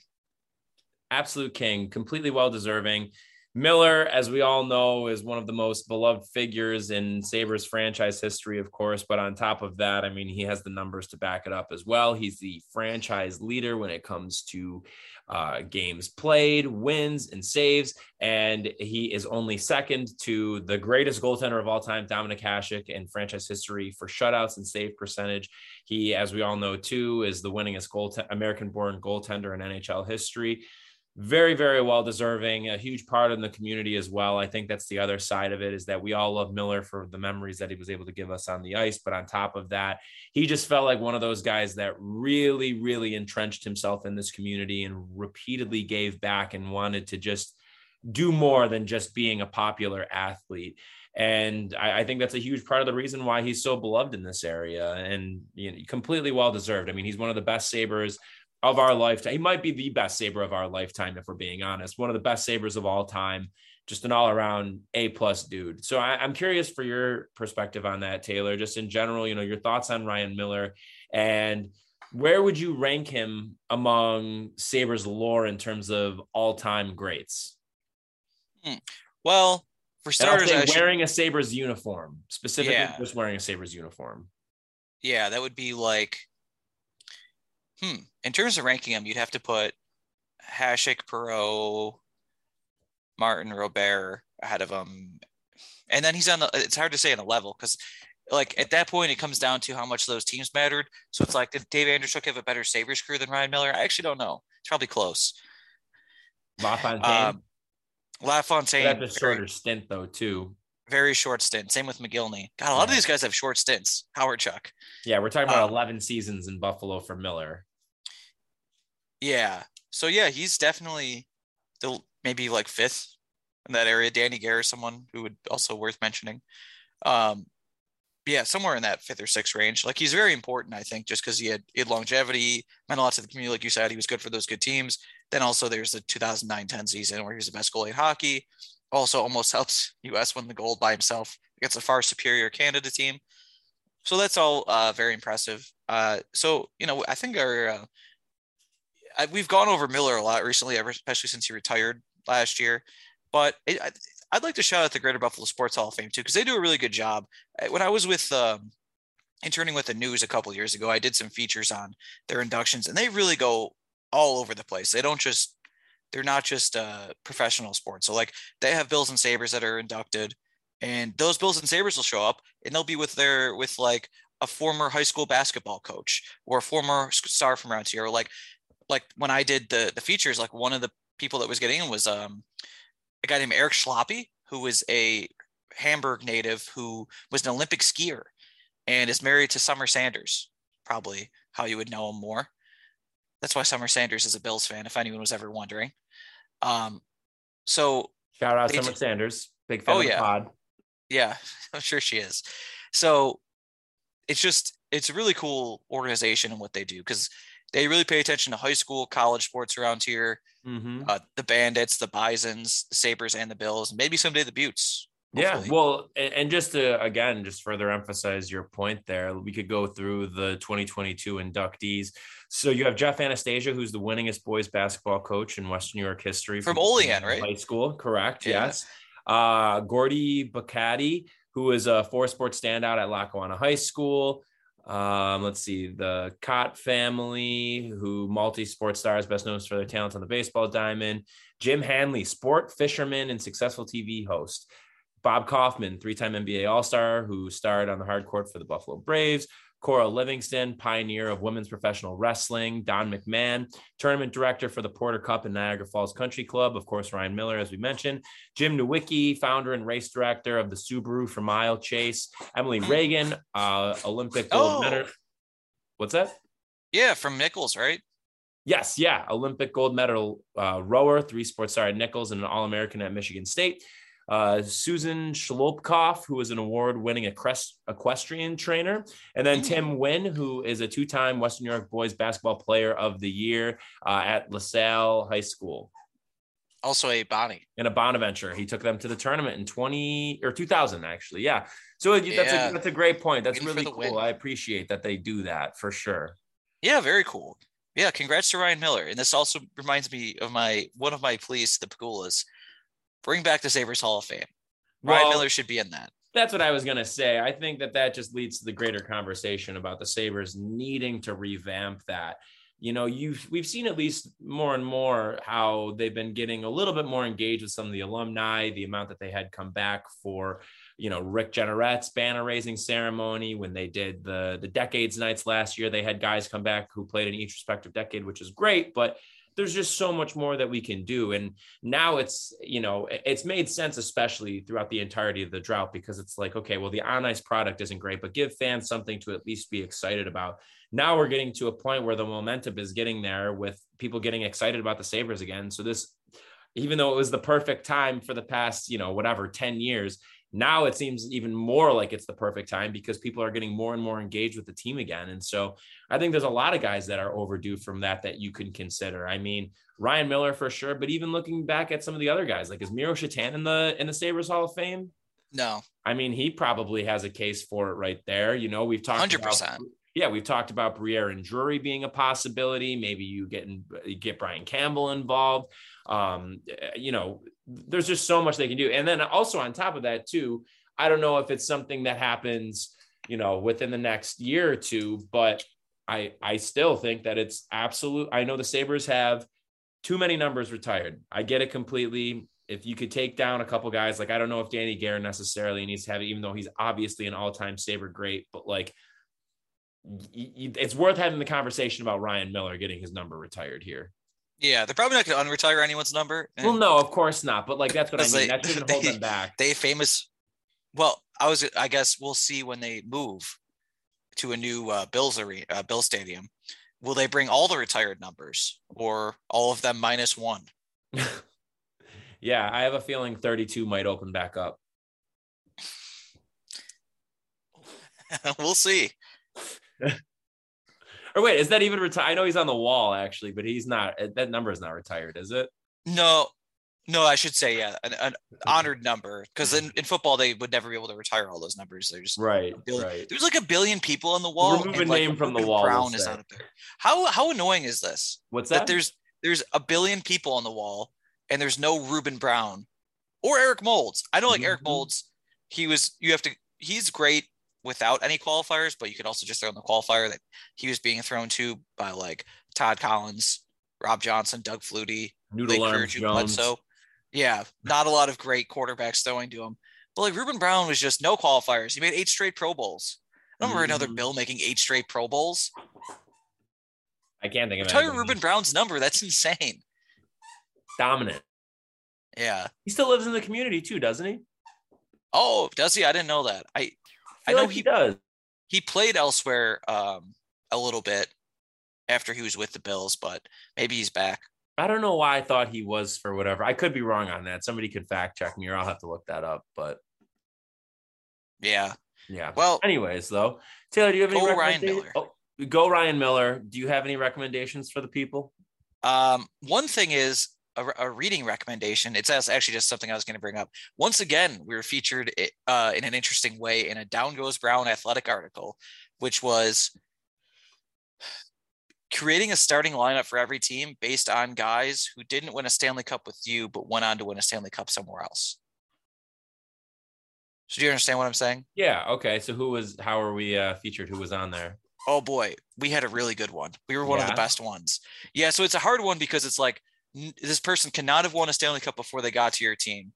Speaker 1: Absolute king, completely well deserving. Miller, as we all know, is one of the most beloved figures in Sabres franchise history, of course. But on top of that, I mean, he has the numbers to back it up as well. He's the franchise leader when it comes to uh, games played, wins, and saves. And he is only second to the greatest goaltender of all time, Dominik Hasek, in franchise history for shutouts and save percentage. He, as we all know, too, is the winningest American born goaltender in NHL history very very well deserving a huge part in the community as well. I think that's the other side of it is that we all love miller for the memories that he was able to give us on the ice. But on top of that he just felt like one of those guys that really really entrenched himself in this community and repeatedly gave back and wanted to just do more than just being a popular athlete. And I, I, think that's a huge part of the reason why he's so beloved in this area and you know, completely well deserved. I mean, he's one of the best Sabres of our lifetime. He might be the best Sabre of our lifetime, if we're being honest. One of the best Sabres of all time. Just an all around A plus dude. So I, I'm curious for your perspective on that, Taylor. Just in general, you know, your thoughts on Ryan Miller and where would you rank him among Sabres lore in terms of all time greats?
Speaker 2: Hmm. Well, for starters,
Speaker 1: wearing a Sabres uniform, specifically yeah. just wearing a Sabres uniform.
Speaker 2: Yeah, that would be like Hmm. In terms of ranking them, you'd have to put Hasek, Perreault, Martin, Robert ahead of him. And then he's on the, it's hard to say on the level because like at that point, it comes down to how much those teams mattered. So it's like, did Dave Andreychuk have a better Sabres crew than Ryan Miller? I actually don't know. It's probably close.
Speaker 1: LaFontaine. Um,
Speaker 2: LaFontaine.
Speaker 1: That's a shorter stint though, too.
Speaker 2: Very short stint. Same with Mogilny. God, a lot of these guys have short stints. Hawerchuk.
Speaker 1: Yeah, we're talking about um, 11 seasons in Buffalo for Miller.
Speaker 2: Yeah. So yeah, he's definitely the maybe like fifth in that area. Danny Gare, someone who would also worth mentioning. Um, yeah, somewhere in that fifth or sixth range. Like he's very important, I think, just because he had, he had longevity, meant a lot to the community. Like you said, he was good for those good teams. Then also there's the 2009-10 season where he was the best goalie in hockey. Also almost *laughs* helps US win the gold by himself against a far superior Canada team. So that's all uh, very impressive. Uh, so you know, I think our uh, I, we've gone over Miller a lot recently, especially since he retired last year. But it, I, would like to shout out the Greater Buffalo Sports Hall of Fame too, because they do a really good job. When I was with um, interning with the news a couple years ago, I did some features on their inductions, and they really go all over the place. They don't just they're not just uh, professional sports. So like they have Bills and Sabres that are inducted, and those Bills and Sabres will show up, and they'll be with their with like a former high school basketball coach or a former star from around here, like like when I did the the features, like one of the people that was getting in was um a guy named Erik Schlopy, who was a Hamburg native who was an Olympic skier. and is married to Summer Sanders. Probably how you would know him more. That's why Summer Sanders is a Bills fan, if anyone was ever wondering. Um, so
Speaker 1: Shout out Summer
Speaker 2: ju-
Speaker 1: Sanders, big fan
Speaker 2: Oh,
Speaker 1: of the
Speaker 2: yeah.
Speaker 1: pod.
Speaker 2: yeah, *laughs* I'm sure she is. So it's just it's a really cool organization and what they do because they really pay attention to high school, college sports around here.
Speaker 1: Mm-hmm.
Speaker 2: Uh, the Bandits, the Bisons, the Sabres, and the Bills. Maybe someday the Beauts.
Speaker 1: Yeah, well, and, just to again, just further emphasize your point there, we could go through the 2022 inductees. So you have Jeff Anastasia, who's the winningest boys basketball coach in Western New York history
Speaker 2: From Olean, right?
Speaker 1: High school, correct?
Speaker 2: Yeah.
Speaker 1: Yes. Uh, Gordy Bacatti, who is a four sports standout at Lackawanna High School. Um, let's see, the Cott family, who multi-sport stars, best known for their talents on the baseball diamond. Jim Hanley, sport fisherman and successful TV host. Bob Kauffman, three-time NBA All-Star, who starred on the hard court for the Buffalo Braves. Cora Livingston, pioneer of women's professional wrestling. Don McMahon, tournament director for the Porter Cup and Niagara Falls Country Club. Of course, Ryan Miller, as we mentioned. Jim Nowicki, founder and race director of the Subaru for Mile Chase. Emily Regan, uh, Olympic gold
Speaker 2: Oh.
Speaker 1: medal. What's that?
Speaker 2: Yeah, from Nichols, right?
Speaker 1: Yes, yeah, Olympic gold medal uh, rower, three sports star at Nichols, and an All American at Michigan State. Uh, Susan Shlopkoff, who is an award winning equestrian trainer. And then. Tim Winn, who is a two time Western New York boys basketball player of the year uh, at LaSalle High School.
Speaker 2: Also a Bonnie.
Speaker 1: In a Bonaventure, he took them to the tournament in 20 or 2000, actually. Yeah. So that's,
Speaker 2: Yeah.
Speaker 1: a, that's a great point. That's really cool.
Speaker 2: win.
Speaker 1: I appreciate that they do that for sure.
Speaker 2: Yeah, very cool. Yeah, congrats to Ryan Miller. And this also reminds me of my one of my pleas to the Pegulas. Bring back the Sabres Hall of Fame. Ryan Miller should be in that.
Speaker 1: That's what I was going to say. I think that that just leads to the greater conversation about the Sabres needing to revamp that. You know, you've we've seen at least more and more how they've been getting a little bit more engaged with some of the alumni, the amount that they had come back for, you know, Rick Jeanneret's banner raising ceremony when they did the the decades nights last year. They had guys come back who played in each respective decade, which is great, but there's just so much more that we can do. And now it's, you know, it's made sense, especially throughout the entirety of the drought, because it's like, okay, well, the on ice product isn't great, but give fans something to at least be excited about. Now we're getting to a point where the momentum is getting there with people getting excited about the Sabres again. So this, even though it was the perfect time for the past, you know, whatever, 10 years, now it seems even more like it's the perfect time because people are getting more and more engaged with the team again. And so I think there's a lot of guys that are overdue from that that you can consider. I mean, Ryan Miller for sure, but even looking back at some of the other guys, like is Miro Shatan in the in the Sabres Hall of Fame?
Speaker 2: No,
Speaker 1: I mean, he probably has a case for it right there. You know, we've talked
Speaker 2: hundred
Speaker 1: about yeah, we've talked about Briere and Drury being a possibility. Maybe you get you get Brian Campbell involved. Um, you know, there's just so much they can do. And then also on top of that, too, I don't know if it's something that happens, you know, within the next year or two, but I I still think that it's absolute. I know the Sabres have too many numbers retired. I get it completely. If you could take down a couple guys, like I don't know if Danny Gare necessarily needs to have it, even though he's obviously an all-time Sabre great, but like it's worth having the conversation about Ryan Miller getting his number retired here.
Speaker 2: Yeah, they're probably not going to unretire anyone's number.
Speaker 1: Well, no, of course not. But like that's what I mean.
Speaker 2: they-
Speaker 1: that shouldn't *laughs* hold them back.
Speaker 2: they famous. Well, I was. I guess we'll see when they move to a new uh, Bills arena, uh, Bill Stadium. Will they bring all the retired numbers or all of them minus one? *laughs*
Speaker 1: yeah, I have a feeling 32 might open back up. *laughs*
Speaker 2: we'll see.
Speaker 1: Or wait, is that even retired? I know he's on the wall actually, but he's not. That number is not retired, is it?
Speaker 2: No, no, I should say yeah, an, an honored number because in, in football they would never be able to retire all those numbers. They're just
Speaker 1: Right,
Speaker 2: billion-
Speaker 1: right.
Speaker 2: there's like a billion people on the wall.
Speaker 1: remove
Speaker 2: and,
Speaker 1: a
Speaker 2: like,
Speaker 1: name from the wall,
Speaker 2: Brown is not up there. How how annoying is this?
Speaker 1: What's
Speaker 2: That
Speaker 1: that?
Speaker 2: there's there's a billion people on the wall and there's no Ruben Brown or Eric Moulds. I know like Eric
Speaker 1: Mhm.
Speaker 2: Moulds, he was you have to he's great without any qualifiers, but you could also just throw in the qualifier that he was being thrown to by like Todd Collins, Rob Johnson, Doug Flutie,
Speaker 1: Noodle Jones.
Speaker 2: Bledsoe. Yeah, not a lot of great quarterbacks throwing to him. But like Ruben Brown was just no qualifiers. He made eight straight Pro Bowls. I don't remember another
Speaker 1: Mhm.
Speaker 2: Bill making eight straight Pro Bowls.
Speaker 1: I can't think of
Speaker 2: Retire
Speaker 1: anything.
Speaker 2: Ruben Brown's number. That's insane.
Speaker 1: Dominant.
Speaker 2: Yeah.
Speaker 1: He still lives in the community too, doesn't he?
Speaker 2: Oh, does he? I didn't know that. I
Speaker 1: I,
Speaker 2: I know
Speaker 1: like he,
Speaker 2: he-
Speaker 1: does.
Speaker 2: he played elsewhere um, a little bit after he was with the Bills, but maybe he's back.
Speaker 1: I don't know why I thought he was for whatever. I could be wrong on that. Somebody could fact check me, or I'll have to look that up. But
Speaker 2: Yeah.
Speaker 1: yeah.
Speaker 2: Well,
Speaker 1: anyways, though, Taylor, do you have any
Speaker 2: Go Ryan Miller.
Speaker 1: Oh, go Ryan Miller. Do you have any recommendations for the people?
Speaker 2: Um, one thing is a, a reading recommendation. It's actually just something I was going to bring up. Once again, we were featured uh, in an interesting way in a Down Goes Brown athletic article, which was creating a starting lineup for every team based on guys who didn't win a Stanley Cup with you, but went on to win a Stanley Cup somewhere else. So do you understand what I'm saying?
Speaker 1: Yeah. Okay. So who was? How are we uh, featured? Who was on there?
Speaker 2: Oh boy, we had a really good one. We were one of the best ones. Yeah, so it's a hard one because it's like this person cannot have won a Stanley Cup before they got to your team.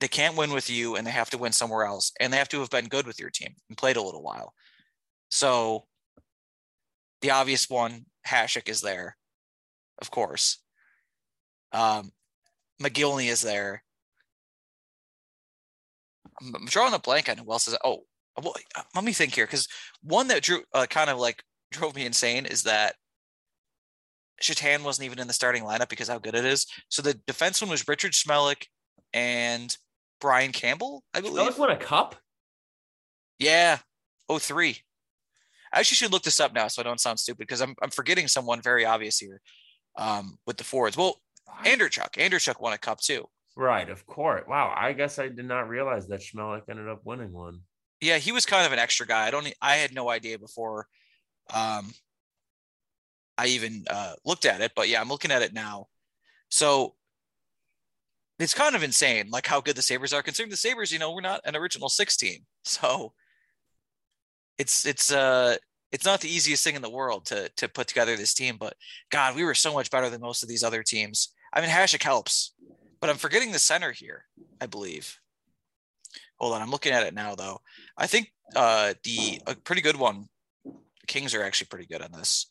Speaker 2: They can't win with you and they have to win somewhere else and they have to have been good with your team and played a little while. So the obvious one, Hasek is there, of course. Um, Mogilny is there. I'm, drawing a blank on who else is. Oh, well, let me think here because one that drew uh, kind of like drove me insane is that Shatan wasn't even in the starting lineup because how good it is. So the defenseman was Richard Smehlik and Brian Campbell, I believe.
Speaker 1: Smellick won a cup.
Speaker 2: Yeah. Oh, three. I actually should look this up now so I don't sound stupid because I'm, I'm forgetting someone very obvious here um, with the forwards. Well, Andreychuk. Andreychuk won a cup too.
Speaker 1: Right. Of course. Wow. I guess I did not realize that Smehlik ended up winning one.
Speaker 2: Yeah, he was kind of an extra guy. I don't. I had no idea before. Um, I even uh, looked at it, but yeah, I'm looking at it now. So it's kind of insane, like how good the Sabres are. Considering the Sabres, you know, we're not an original 16, *laughs* so it's it's uh it's not the easiest thing in the world to to put together this team. But God, we were so much better than most of these other teams. I mean, Hasek helps, but I'm forgetting the center here. I believe. Hold on, I'm looking at it now though. I think uh the a pretty good one. The Kings are actually pretty good on this.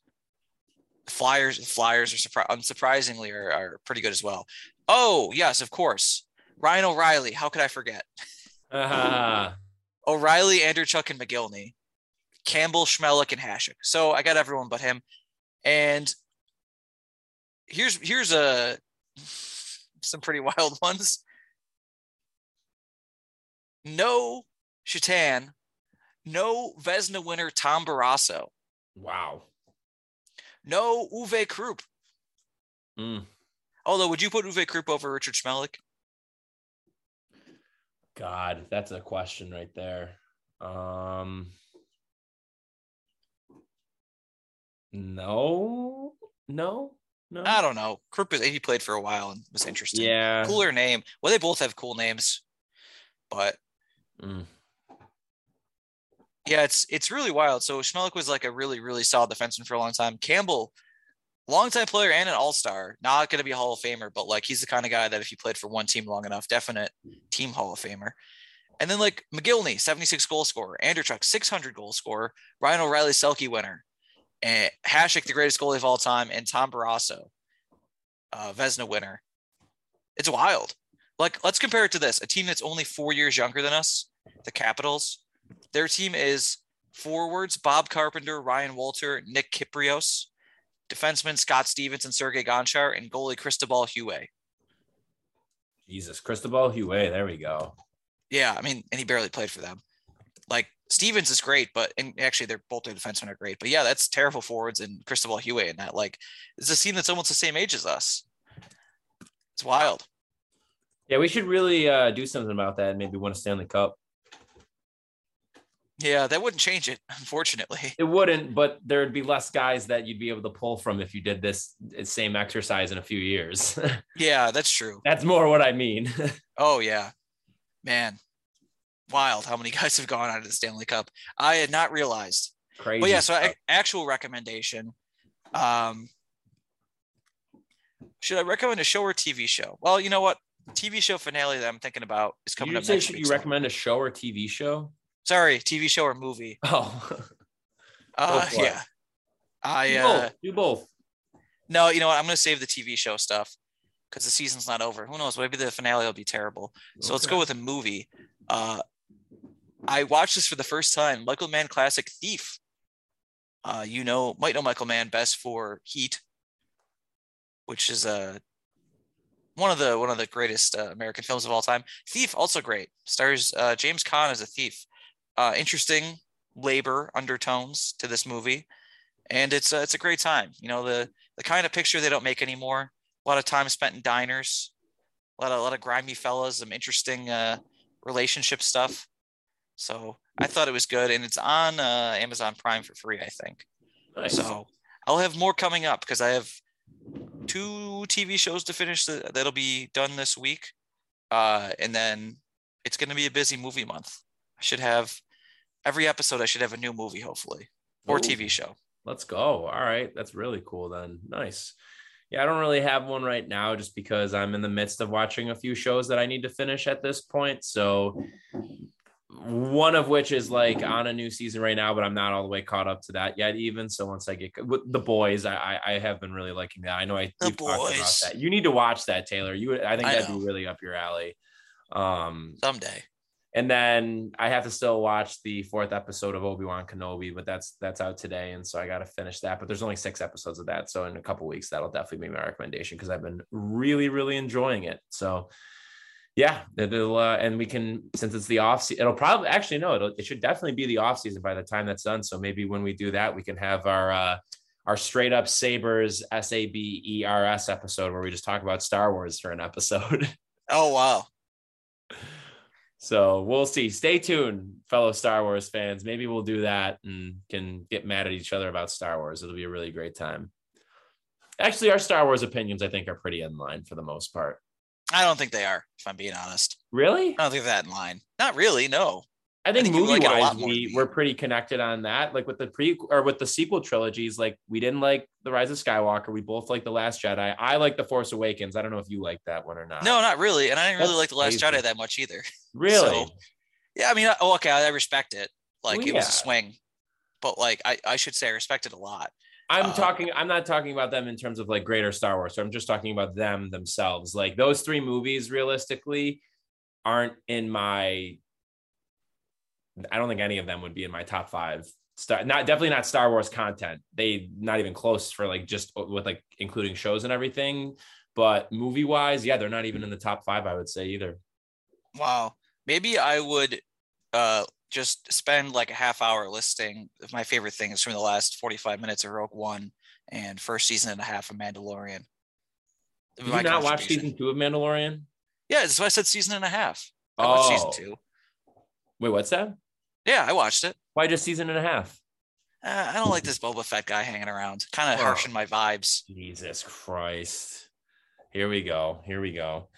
Speaker 2: Flyers, Flyers are surpri- unsurprisingly are, are pretty good as well. Oh yes, of course. Ryan O'Reilly. How could I forget?
Speaker 1: Ah, *laughs*
Speaker 2: O'Reilly, Chuck, and Mogilny, Campbell, Smehlik, and Hasek. So I got everyone but him. And here's here's a some pretty *laughs* wild ones. No Shatan, no Vezina winner Tom Barrasso,
Speaker 1: wow.
Speaker 2: No Uwe Krupp.
Speaker 1: Mm.
Speaker 2: Although, would you put Uwe Krupp over Richard Smehlik?
Speaker 1: God, that's a question right there. Um, no, no, no.
Speaker 2: I don't know. Krupp is he played for a while and was interesting.
Speaker 1: Yeah.
Speaker 2: Cooler name. Well, they both have cool names, but
Speaker 1: Mm.
Speaker 2: Yeah, it's it's really wild. So Smehlik was like a really really solid defenseman for a long time. Campbell, longtime player and an all star, not going to be a Hall of Famer, but like he's the kind of guy that if he played for one team long enough, definite team Hall of Famer. And then like Mogilny, 76 goal scorer, Andreychuk, 600 goal scorer, Ryan O'Reilly, Selke winner, and Hasek, the greatest goalie of all time, and Tom Barrasso, uh, Vezina winner. It's wild. Like let's compare it to this: a team that's only four years younger than us, the Capitals. Their team is forwards Bob Carpenter, Ryan Walter, Nick Kypreos, defenseman Scott Stevens and Sergei Gonchar, and goalie Cristobal Huet.
Speaker 1: Jesus, Cristobal Huet. There we go.
Speaker 2: Yeah, I mean, and he barely played for them. Like Stevens is great, but and actually they're both their defensemen are great. But yeah, that's terrible forwards and Cristobal Huet and that like it's a team that's almost the same age as us. It's wild.
Speaker 1: Yeah, we should really uh, do something about that. and Maybe win a Stanley Cup.
Speaker 2: Yeah, that wouldn't change it, unfortunately.
Speaker 1: It wouldn't, but there'd be less guys that you'd be able to pull from if you did this same exercise in a few years. *laughs*
Speaker 2: Yeah, that's true.
Speaker 1: That's more what I mean. *laughs*
Speaker 2: Oh yeah, man, wild how many *laughs* guys have gone out of the Stanley Cup. I had not realized.
Speaker 1: Crazy.
Speaker 2: But yeah, so a- actual recommendation. Um, should I recommend a show or TV show? Well, you know what, TV show finale that I'm thinking about is coming
Speaker 1: you
Speaker 2: up
Speaker 1: say
Speaker 2: next
Speaker 1: should
Speaker 2: week.
Speaker 1: you recommend a show or TV show?
Speaker 2: Sorry, TV show or movie. *laughs*
Speaker 1: Oh,
Speaker 2: Uh,
Speaker 1: for
Speaker 2: yeah, I
Speaker 1: do
Speaker 2: uh,
Speaker 1: both. Do both.
Speaker 2: no, you know what? I'm gonna save the TV show stuff because the season's not over. Who knows? Maybe the finale will be terrible. So let's go with a movie. Uh, I watched this for the first time. Michael Mann classic Thief. Uh, you know, might know Michael Mann best for Heat, which is a uh, one of the one of the greatest uh, American films of all time. Thief also great. Stars uh, James Caan as a thief. Uh, interesting labor undertones to this movie, and it's uh, it's a great time. You know the the kind of picture they don't make anymore. A lot of time spent in diners, a lot of a lot of grimy fellas, some interesting uh, relationship stuff. So I thought it was good, and it's on uh, Amazon Prime for free, I think. Nice. So I'll have more coming up because I have two TV shows to finish that, that'll be done this week, uh, and then it's going to be a busy movie month. I should have every episode. I should have a new movie, hopefully, or Ooh, TV show.
Speaker 1: Let's go. All right, that's really cool. Then nice. Yeah, I don't really have one right now just because I'm in the midst of watching a few shows that I need to finish at this point. So one of which is like on a new season right now, but I'm not all the way caught up to that yet. Even so, once I get with the boys, I I have been really liking that. I know I the boys. about that. You need to watch that, Taylor. You, I think I that'd know. be really up your alley. Um,
Speaker 2: someday.
Speaker 1: And then I have to still watch the fourth episode of Obi Wan Kenobi, but that's that's out today, and so I got to finish that. But there's only six episodes of that, so in a couple weeks that'll definitely be my recommendation because I've been really really enjoying it. So yeah, it'll uh, and we can since it's the off season, it'll probably actually no, it'll, it should definitely be the off season by the time that's done. So maybe when we do that, we can have our uh, our straight up Sabers S A B E R S episode where we just talk about Star Wars for an episode. *laughs*
Speaker 2: Oh wow.
Speaker 1: So we'll see. Stay tuned, fellow Star Wars fans. Maybe we'll do that and can get mad at each other about Star Wars. It'll be a really great time. Actually, our Star Wars opinions, I think, are pretty in line for the most part.
Speaker 2: I don't think they are, if I'm being honest.
Speaker 1: Really?
Speaker 2: I don't think that in line. Not really. No.
Speaker 1: I think, think movie wise, we were pretty connected on that. Like with the pre or with the sequel trilogies, like we didn't like the Rise of Skywalker. We both like the Last Jedi. I like the Force Awakens. I don't know if you like that one or not.
Speaker 2: No, not really. And I didn't That's really like the Last crazy. Jedi that much either.
Speaker 1: Really? So,
Speaker 2: yeah. I mean, oh, okay, I respect it. Like well, it yeah. was a swing, but like I, I should say I respect it a lot.
Speaker 1: I'm uh, talking. I'm not talking about them in terms of like greater Star Wars. So I'm just talking about them themselves. Like those three movies, realistically, aren't in my. I don't think any of them would be in my top five. Star, not definitely not Star Wars content. They not even close for like just with like including shows and everything. But movie wise, yeah, they're not even in the top five. I would say either.
Speaker 2: Wow, maybe I would uh just spend like a half hour listing my favorite things from the last 45 minutes of Rogue One and first season and a half of Mandalorian.
Speaker 1: Did you not watch season two of Mandalorian?
Speaker 2: Yeah, that's why I said season and a half. I oh. watched season two.
Speaker 1: Wait, what's that?
Speaker 2: Yeah, I watched it.
Speaker 1: Why just season and a half?
Speaker 2: Uh, I don't like this Boba Fett guy hanging around. Kind of oh. harshing my vibes.
Speaker 1: Jesus Christ. Here we go. Here we go.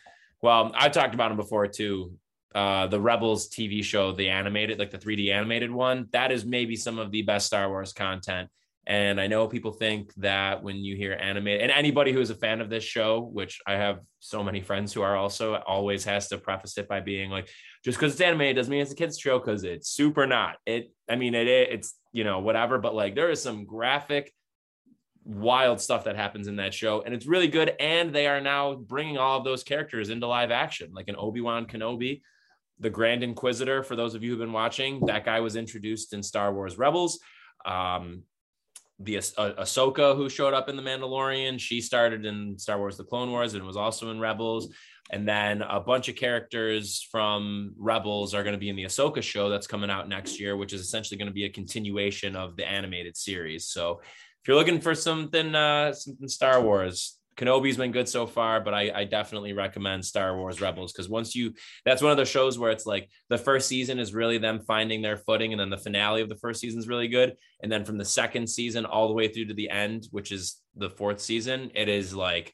Speaker 1: Well, I talked about him before too uh, the Rebels TV show, the animated, like the 3D animated one, that is maybe some of the best Star Wars content. And I know people think that when you hear animated, and anybody who is a fan of this show, which I have so many friends who are also, always has to preface it by being like, just because it's animated doesn't mean it's a kids show because it's super not. It, I mean, it, it's you know whatever, but like there is some graphic, wild stuff that happens in that show, and it's really good. And they are now bringing all of those characters into live action, like an Obi Wan Kenobi the Grand Inquisitor, for those of you who've been watching, that guy was introduced in Star Wars Rebels. Um, the ah- Ahsoka who showed up in The Mandalorian, she started in Star Wars The Clone Wars and was also in Rebels. And then a bunch of characters from Rebels are going to be in the Ahsoka show that's coming out next year, which is essentially going to be a continuation of the animated series. So if you're looking for something, uh, something Star Wars, Kenobi's been good so far, but I, I definitely recommend Star Wars Rebels because once you, that's one of those shows where it's like the first season is really them finding their footing, and then the finale of the first season is really good, and then from the second season all the way through to the end, which is the fourth season, it is like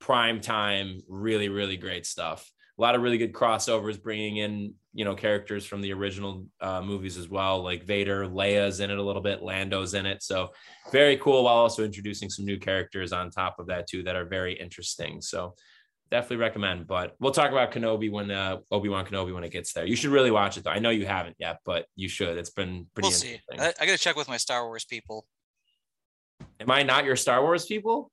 Speaker 1: prime time, really really great stuff a lot of really good crossovers, bringing in you know characters from the original uh, movies as well, like Vader, Leia's in it a little bit, Lando's in it, so very cool. While also introducing some new characters on top of that too that are very interesting. So definitely recommend. But we'll talk about Kenobi when uh, Obi Wan Kenobi when it gets there. You should really watch it though. I know you haven't yet, but you should. It's been pretty. We'll see.
Speaker 2: I, I got to check with my Star Wars people.
Speaker 1: Am I not your Star Wars people?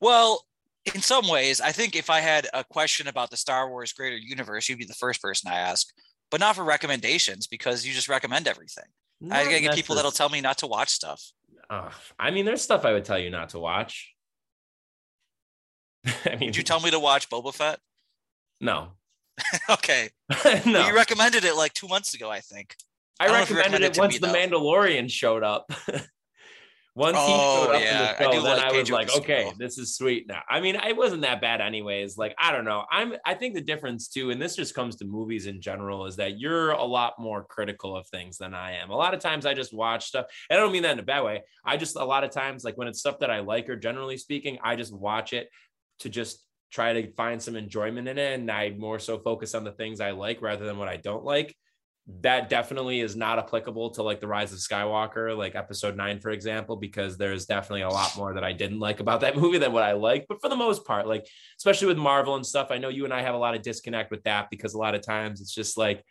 Speaker 2: Well, in some ways, I think if I had a question about the Star Wars greater universe, you'd be the first person I ask. but not for recommendations because you just recommend everything.
Speaker 1: Not
Speaker 2: I gotta get people that'll tell me not to watch stuff.
Speaker 1: Ugh, I mean, there's stuff I would tell you not to watch. *laughs* I mean,
Speaker 2: Did you tell me to watch Boba Fett?
Speaker 1: no, *laughs*
Speaker 2: okay. *laughs*
Speaker 1: no.
Speaker 2: Well, you recommended it like two months ago, I think.
Speaker 1: I
Speaker 2: I don't know if you
Speaker 1: recommended it
Speaker 2: recommended it
Speaker 1: once
Speaker 2: me,
Speaker 1: the
Speaker 2: though.
Speaker 1: Mandalorian showed up. Once he
Speaker 2: Oh,
Speaker 1: showed up
Speaker 2: yeah,
Speaker 1: in the
Speaker 2: I
Speaker 1: show,
Speaker 2: do
Speaker 1: then
Speaker 2: like
Speaker 1: I was like, okay, this is sweet now. I mean, it wasn't that bad anyways. Like, I don't know. I'm I think the difference too, and this just comes to movies in general, is that you're a lot more critical of things than I am. A lot of times I just watch stuff. and I don't mean that in a bad way. I just a lot of times, like when it's stuff that I like, or generally speaking, I just watch it to just try to find some enjoyment in it. And I more so focus on the things I like rather than what I don't like. That definitely is not applicable to like the Rise of Skywalker, like episode nine, for example, because there's definitely a lot more that I didn't like about that *laughs* movie than what I like. But for the most part, like especially with Marvel and stuff, I know you and I have a lot of disconnect with that because a lot of times it's just like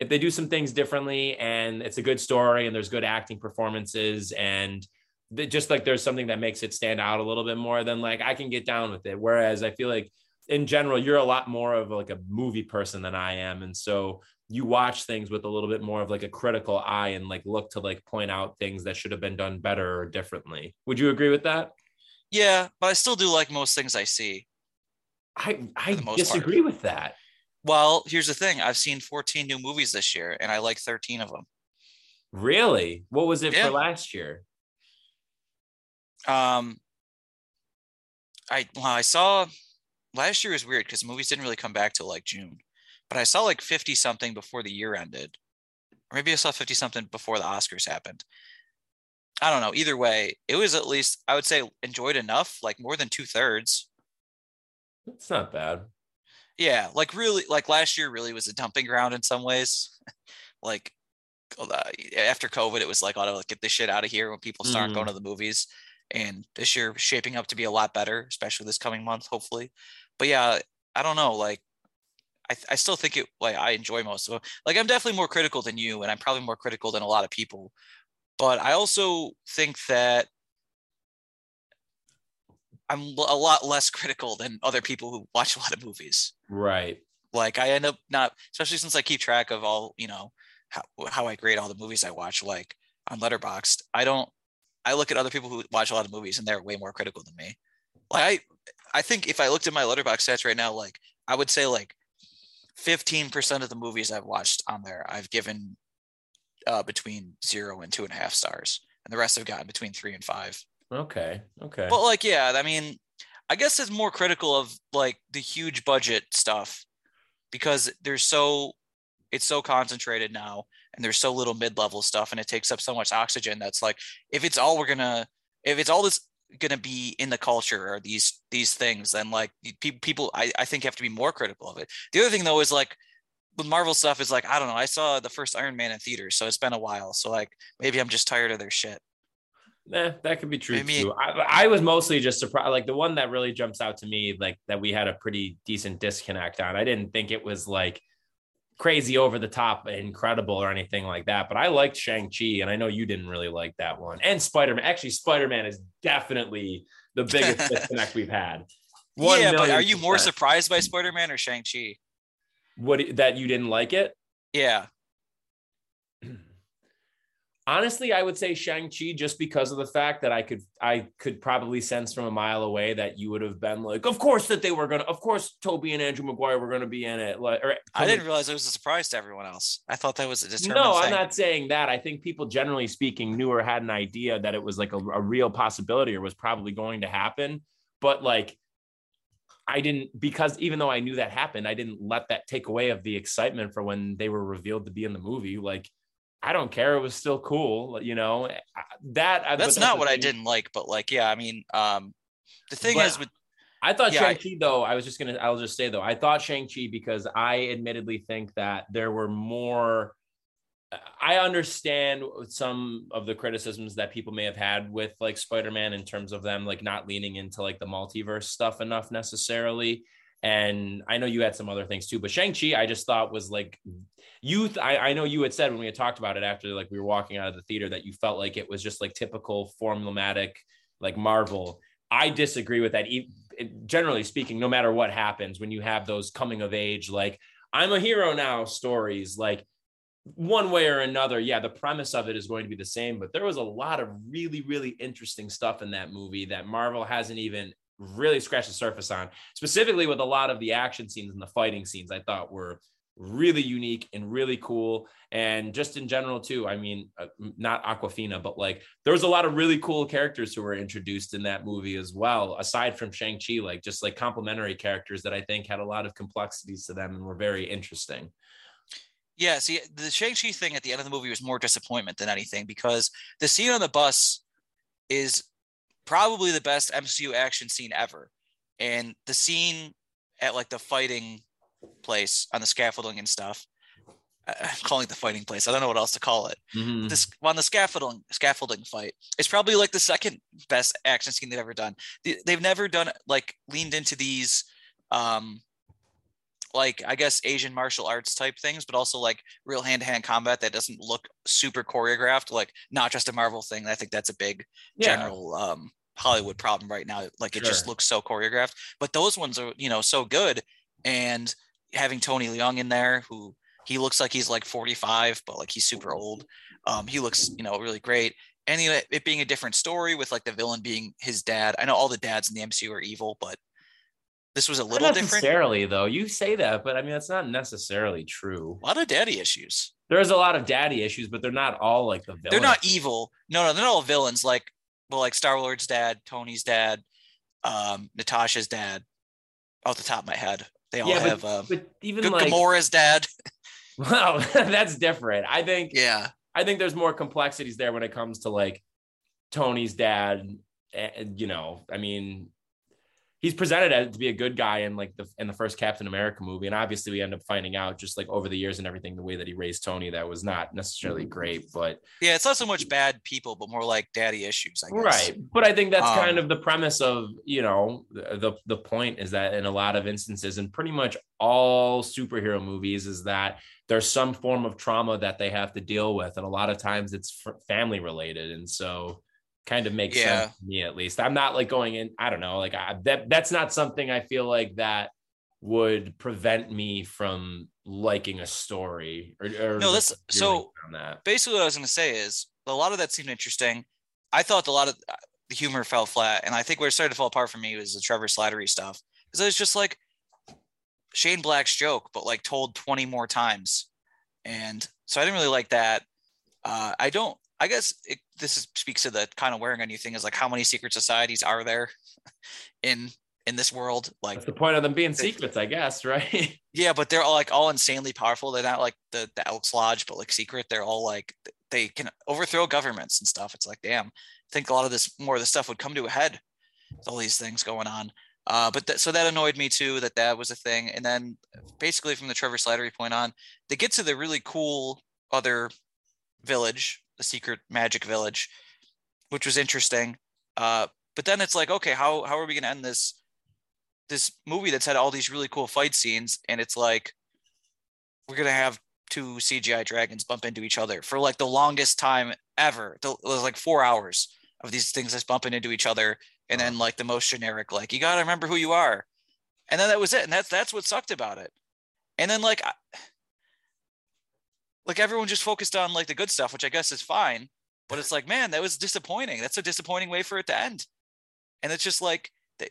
Speaker 1: if they do some things differently and it's a good story and there's good acting performances and just like there's something that makes it stand out a little bit more then like I can get down with it. Whereas I feel like in general, you're a lot more of like a movie person than I am. And so you watch things with a little bit more of like a critical eye and like look to like point out things that should have been done better or differently. Would you agree with that?
Speaker 2: Yeah, but I still do like most things I see.
Speaker 1: I I
Speaker 2: most part.
Speaker 1: disagree with that.
Speaker 2: Well, here's the thing I've seen 14 new movies this year, and I like 13 of them.
Speaker 1: Really? What was it
Speaker 2: Yeah.
Speaker 1: for last year?
Speaker 2: Um, I well, I saw last year was weird because movies didn't really come back till like June, but I saw like 50 something before the year ended, or maybe I saw 50 something before the Oscars happened. I don't know. Either way, it was at least I would say enjoyed enough, like more than two thirds.
Speaker 1: It's not bad.
Speaker 2: Yeah, like really, like last year really was a dumping ground in some ways. *laughs* like after COVID, it was like, oh, get this shit out of here when people start
Speaker 1: Mm.
Speaker 2: going to the movies. And this year shaping up to be a lot better, especially this coming month, hopefully. But yeah, I don't know. Like, I, th- I still think it. Like, I enjoy most of it. Like, I'm definitely more critical than you, and I'm probably more critical than a lot of people. But I also think that I'm a lot less critical than other people who watch a lot of movies
Speaker 1: Right.
Speaker 2: like i end up not especially since i keep track of all you know how, how i grade all the movies i watch like on letterboxd i don't i look at other people who watch a lot of movies and they're way more critical than me like i i think if i looked at my letterboxd stats right now like i would say like 15% of the movies i've watched on there i've given uh, between zero and two and a half stars and the rest have gotten between three and five
Speaker 1: Okay. Okay.
Speaker 2: but like, yeah, I mean, I guess it's more critical of like the huge budget stuff because there's so it's so concentrated now and there's so little mid-level stuff and it takes up so much oxygen that's like if it's all we're gonna if it's all this gonna be in the culture or these these things then like pe- people I, I think have to be more critical of it the other thing though is like with marvel stuff is like i don't know i saw the first iron man in theaters so it's been a while so like maybe i'm just tired of their shit
Speaker 1: Nah, that could be true
Speaker 2: Maybe-
Speaker 1: too. I, I was mostly just surprised. Like the one that really jumps out to me, like that we had a pretty decent disconnect on. I didn't think it was like crazy over the top, incredible or anything like that. But I liked Shang Chi, and I know you didn't really like that one. And Spider Man. Actually, Spider Man is definitely the biggest *laughs* disconnect we've had. One
Speaker 2: yeah but are you more surprised by spider-man or shang-chi
Speaker 1: What that you didn't like it?
Speaker 2: yeah
Speaker 1: honestly i would say shang-chi just because of the fact that i could i could probably sense from a mile away that you would have been like of course that they were gonna of course toby and andrew mcguire were gonna be in it like or,
Speaker 2: I didn't realize it was a surprise to everyone else. I thought that was a determined
Speaker 1: no i'm not saying that i think people generally speaking knew or had an idea that it was like a, a real possibility or was probably going to happen but like I didn't because even though I knew that happened, I didn't let that take away of the excitement for when they were revealed to be in the movie. Like, I don't care; it was still cool, you know. That but
Speaker 2: That's not what I didn't like, but like, yeah, I mean, um, the thing
Speaker 1: But
Speaker 2: is with
Speaker 1: I thought
Speaker 2: Yeah, I-
Speaker 1: Shang-Chi, though, I was just going to, I'll just say, though, I thought Shang-Chi because I admittedly think that there were more. I understand some of the criticisms that people may have had with like Spider-Man in terms of them like not leaning into like the multiverse stuff enough necessarily. And I know you had some other things too, but Shang-Chi, I just thought was like youth. I, I know you had said when we had talked about it after like we were walking out of the theater that you felt like it was just like typical formulaic like Marvel. I disagree with that. Generally speaking, no matter what happens, when you have those coming of age, like I'm a hero now stories, like one way or another, yeah, the premise of it is going to be the same, but there was a lot of really, really interesting stuff in that movie that Marvel hasn't even really scratched the surface on, specifically with a lot of the action scenes and the fighting scenes I thought were really unique and really cool. And just in general, too, I mean, uh, not Awkwafina but like there was a lot of really cool characters who were introduced in that movie as well, aside from Shang-Chi, like just like complementary characters that I think had a lot of complexities to them and were very interesting.
Speaker 2: Yeah, see, the Shang-Chi thing at the end of the movie was more disappointment than anything because the scene on the bus is probably the best MCU action scene ever. And the scene at like the fighting place on the scaffolding and stuff, I'm calling it the fighting place. I don't know what else to call it. Mm-hmm. This on the scaffolding scaffolding fight. It's probably like the second best action scene they've ever done. They've never done like leaned into these um like I guess Asian martial arts type things, but also like real hand to hand combat that doesn't look super choreographed, like not just a Marvel thing. I think that's a big yeah. general um, Hollywood problem right now. Like it sure. just looks so choreographed, but those ones are you know so good. And having Tony Leung in there, who he looks like he's like 45, but like he's super old. Um, he looks you know really great. And it being a different story with like the villain being his dad. I know all the dads in the MCU are evil, but this was a little
Speaker 1: not
Speaker 2: necessarily,
Speaker 1: different. though. You say that, but I mean that's not necessarily true.
Speaker 2: A lot of daddy issues.
Speaker 1: There's a lot of daddy issues, but they're not all like the villains.
Speaker 2: They're not evil. No, no, they're not all villains. Like, well, like Star Lord's dad, Tony's dad, um, Natasha's dad. Off the top of my head, they all yeah, have. But, uh, but even G- like Gamora's dad. *laughs*
Speaker 1: Well, *laughs* that's different. I think.
Speaker 2: Yeah.
Speaker 1: I think there's more complexities there when it comes to like Tony's dad. And, you know, I mean, he's presented as to be a good guy in like the in the first Captain America movie, and obviously we end up finding out just like over the years and everything the way that he raised Tony that was not necessarily great, but
Speaker 2: yeah, it's not so much bad people, but more like daddy issues,
Speaker 1: Right, but I think that's um, kind of the premise of you know the the point is that in a lot of instances, and pretty much all superhero movies, is that there's some form of trauma that they have to deal with, and a lot of times it's family related, and so kind of makes yeah. sense to me at least. I'm not like going in, I don't know, like I, that that's not something I feel like that would prevent me from liking a story or, or
Speaker 2: no that's so that. basically what i was going to say is a lot of that seemed interesting i thought a lot of the humor fell flat and i think where it started to fall apart for me was the trevor slattery stuff because it was just like shane black's joke but like told 20 more times and so i didn't really like that uh, i don't I guess it, this is, speaks to the kind of wearing on you thing is like how many secret societies are there *laughs* in in this world? Like
Speaker 1: That's the point of them being secrets, I guess, *laughs* right?
Speaker 2: yeah, but they're all like all insanely powerful. They're not like the the Elks Lodge, but like secret. They're all like they can overthrow governments and stuff. It's like, damn, I think a lot of this more of the stuff would come to a head with all these things going on. Uh, but th- so that annoyed me too that that was a thing. And then basically from the Trevor Slattery point on, they get to the really cool other village the secret magic village, which was interesting. Uh, but then it's like, okay, how how are we gonna end this this movie that's had all these really cool fight scenes, and it's like we're gonna have two CGI dragons bump into each other for like the longest time ever. It was like four hours of these things just bumping into each other, and then like the most generic, like you gotta remember who you are, and then that was it, and that's that's what sucked about it. And then like like everyone just focused on like the good stuff, which I guess is fine. But it's like, man, that was disappointing. That's a disappointing way for it to end. And it's just like,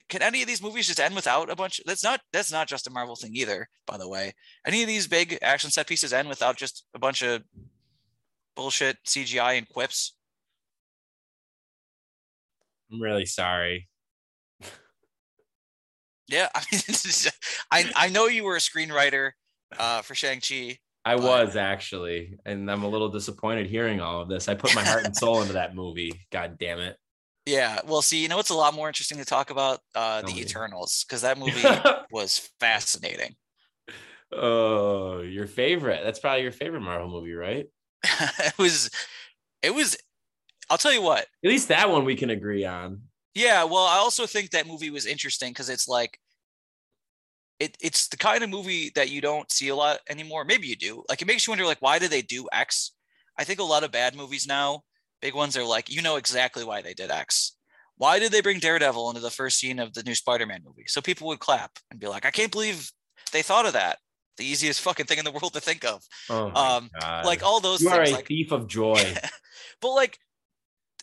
Speaker 2: can any of these movies just end without a bunch? That's not that's not just a Marvel thing either, by the way. Any of these big action set pieces end without just a bunch of bullshit CGI and quips?
Speaker 1: I'm really sorry.
Speaker 2: yeah, *laughs* I mean, *laughs* I I know you were a screenwriter uh, for Shang Chi,
Speaker 1: I was actually, and I'm a little disappointed hearing all of this. I put my heart and soul into that movie. God damn it.
Speaker 2: Yeah. Well, see, you know what's a lot more interesting to talk about? Uh, the. Eternals, because that movie *laughs* was fascinating.
Speaker 1: Oh, your favorite. That's probably your favorite Marvel movie, right? *laughs*
Speaker 2: it was, it was, I'll tell you what.
Speaker 1: At least that one we can agree on.
Speaker 2: Yeah. Well, I also think that movie was interesting because it's like, it, it's the kind of movie that you don't see a lot anymore. Maybe you do. Like it makes you wonder, like, why did they do X? I think a lot of bad movies now, big ones are like, you know exactly why they did X. Why did they bring Daredevil into the first scene of the new Spider-Man movie? So people would clap and be like, I can't believe they thought of that. the easiest fucking thing in the world to think of.
Speaker 1: Oh
Speaker 2: Um,
Speaker 1: God.
Speaker 2: Like all those
Speaker 1: you are a
Speaker 2: Like,
Speaker 1: thief of joy. *laughs*
Speaker 2: but like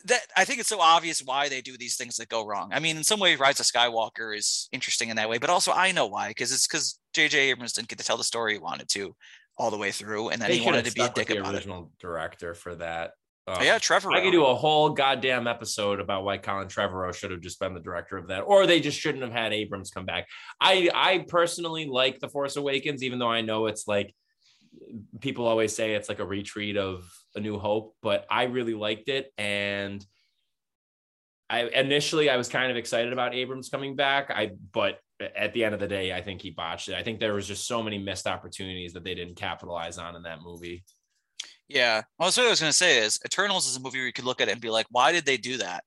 Speaker 2: that, I think it's so obvious why they do these things that go wrong. I mean, in some way, Rise of Skywalker is interesting in that way, but also I know why because it's because J.J. Abrams didn't get to tell the story he wanted to all the way through, and then
Speaker 1: they
Speaker 2: he wanted to be a dick
Speaker 1: the
Speaker 2: about it.
Speaker 1: original director for that. Oh,
Speaker 2: yeah, Trevor.
Speaker 1: I could do a whole goddamn episode about why Colin Trevorrow should have just been the director of that, or they just shouldn't have had Abrams come back. I I personally like The Force Awakens, even though I know it's like people always say it's like a retreat of A New Hope, but I really liked it. And I initially I was kind of excited about Abrams coming back. I but at the end of the day, I think he botched it. I think there was just so many missed opportunities that they didn't capitalize on in that movie.
Speaker 2: Yeah. Well, that's what I was gonna say is Eternals is a movie where you could look at it and be like, why did they do that?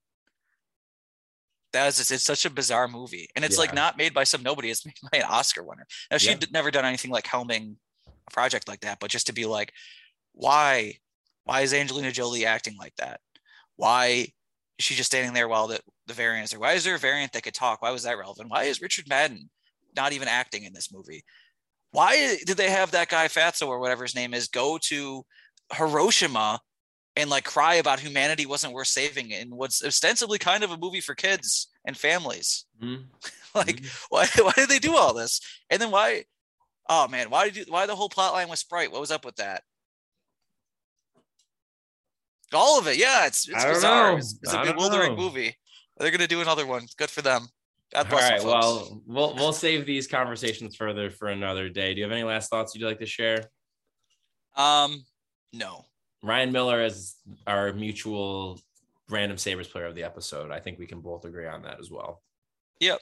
Speaker 2: That is it's such a bizarre movie. And it's like not made by some nobody, it's *laughs* made by an Oscar winner. Now she'd
Speaker 1: Yeah.
Speaker 2: never done anything like helming a project like that, but just to be like, why? Why is Angelina Jolie acting like that? Why is she just standing there while the, the deviant is there? Why is there a deviant that could talk? Why was that relevant? Why is Richard Madden not even acting in this movie? Why did they have that guy Fatso or whatever his name is go to Hiroshima and like cry about humanity wasn't worth saving in what's ostensibly kind of a movie for kids and families.
Speaker 1: Mhm. *laughs*
Speaker 2: Like,
Speaker 1: Mhm.
Speaker 2: why why did they do all this? And then why? Oh man, why did you why the whole plot line with Sprite? What was up with that? All of it, yeah, it's it's bizarre.
Speaker 1: know.
Speaker 2: It's, it's a bewildering
Speaker 1: know.
Speaker 2: movie. They're gonna do another one. Good for them. God bless
Speaker 1: right.
Speaker 2: them.
Speaker 1: Well, we'll we'll save these conversations further for another day. Do you have any last thoughts you'd like to share?
Speaker 2: um, no.
Speaker 1: Ryan Miller is our mutual random Sabres player of the episode. I think we can both agree on that as well.
Speaker 2: Yep.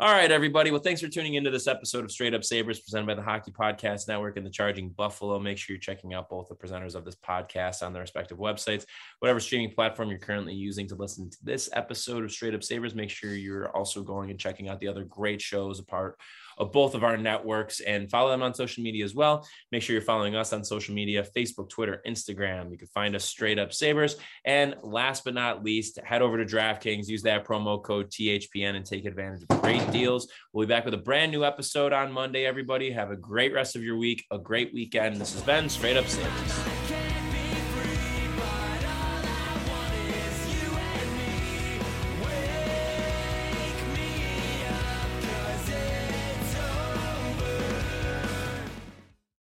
Speaker 1: All right, everybody. Well, thanks for tuning into this episode of Straight Up Sabres presented by the Hockey Podcast Network and the Charging Buffalo. Make sure you're checking out both the presenters of this podcast on their respective websites. Whatever streaming platform you're currently using to listen to this episode of Straight Up Sabres, make sure you're also going and checking out the other great shows a part of both of our networks and follow them on social media as well. Make sure you're following us on social media Facebook, Twitter, Instagram. You can find us Straight Up Sabres. And last but not least, head over to DraftKings, use that promo code THPN and take advantage of great deals. We'll be back with a brand new episode on Monday, everybody. Have a great rest of your week, a great weekend. This has been Straight Up Sabres.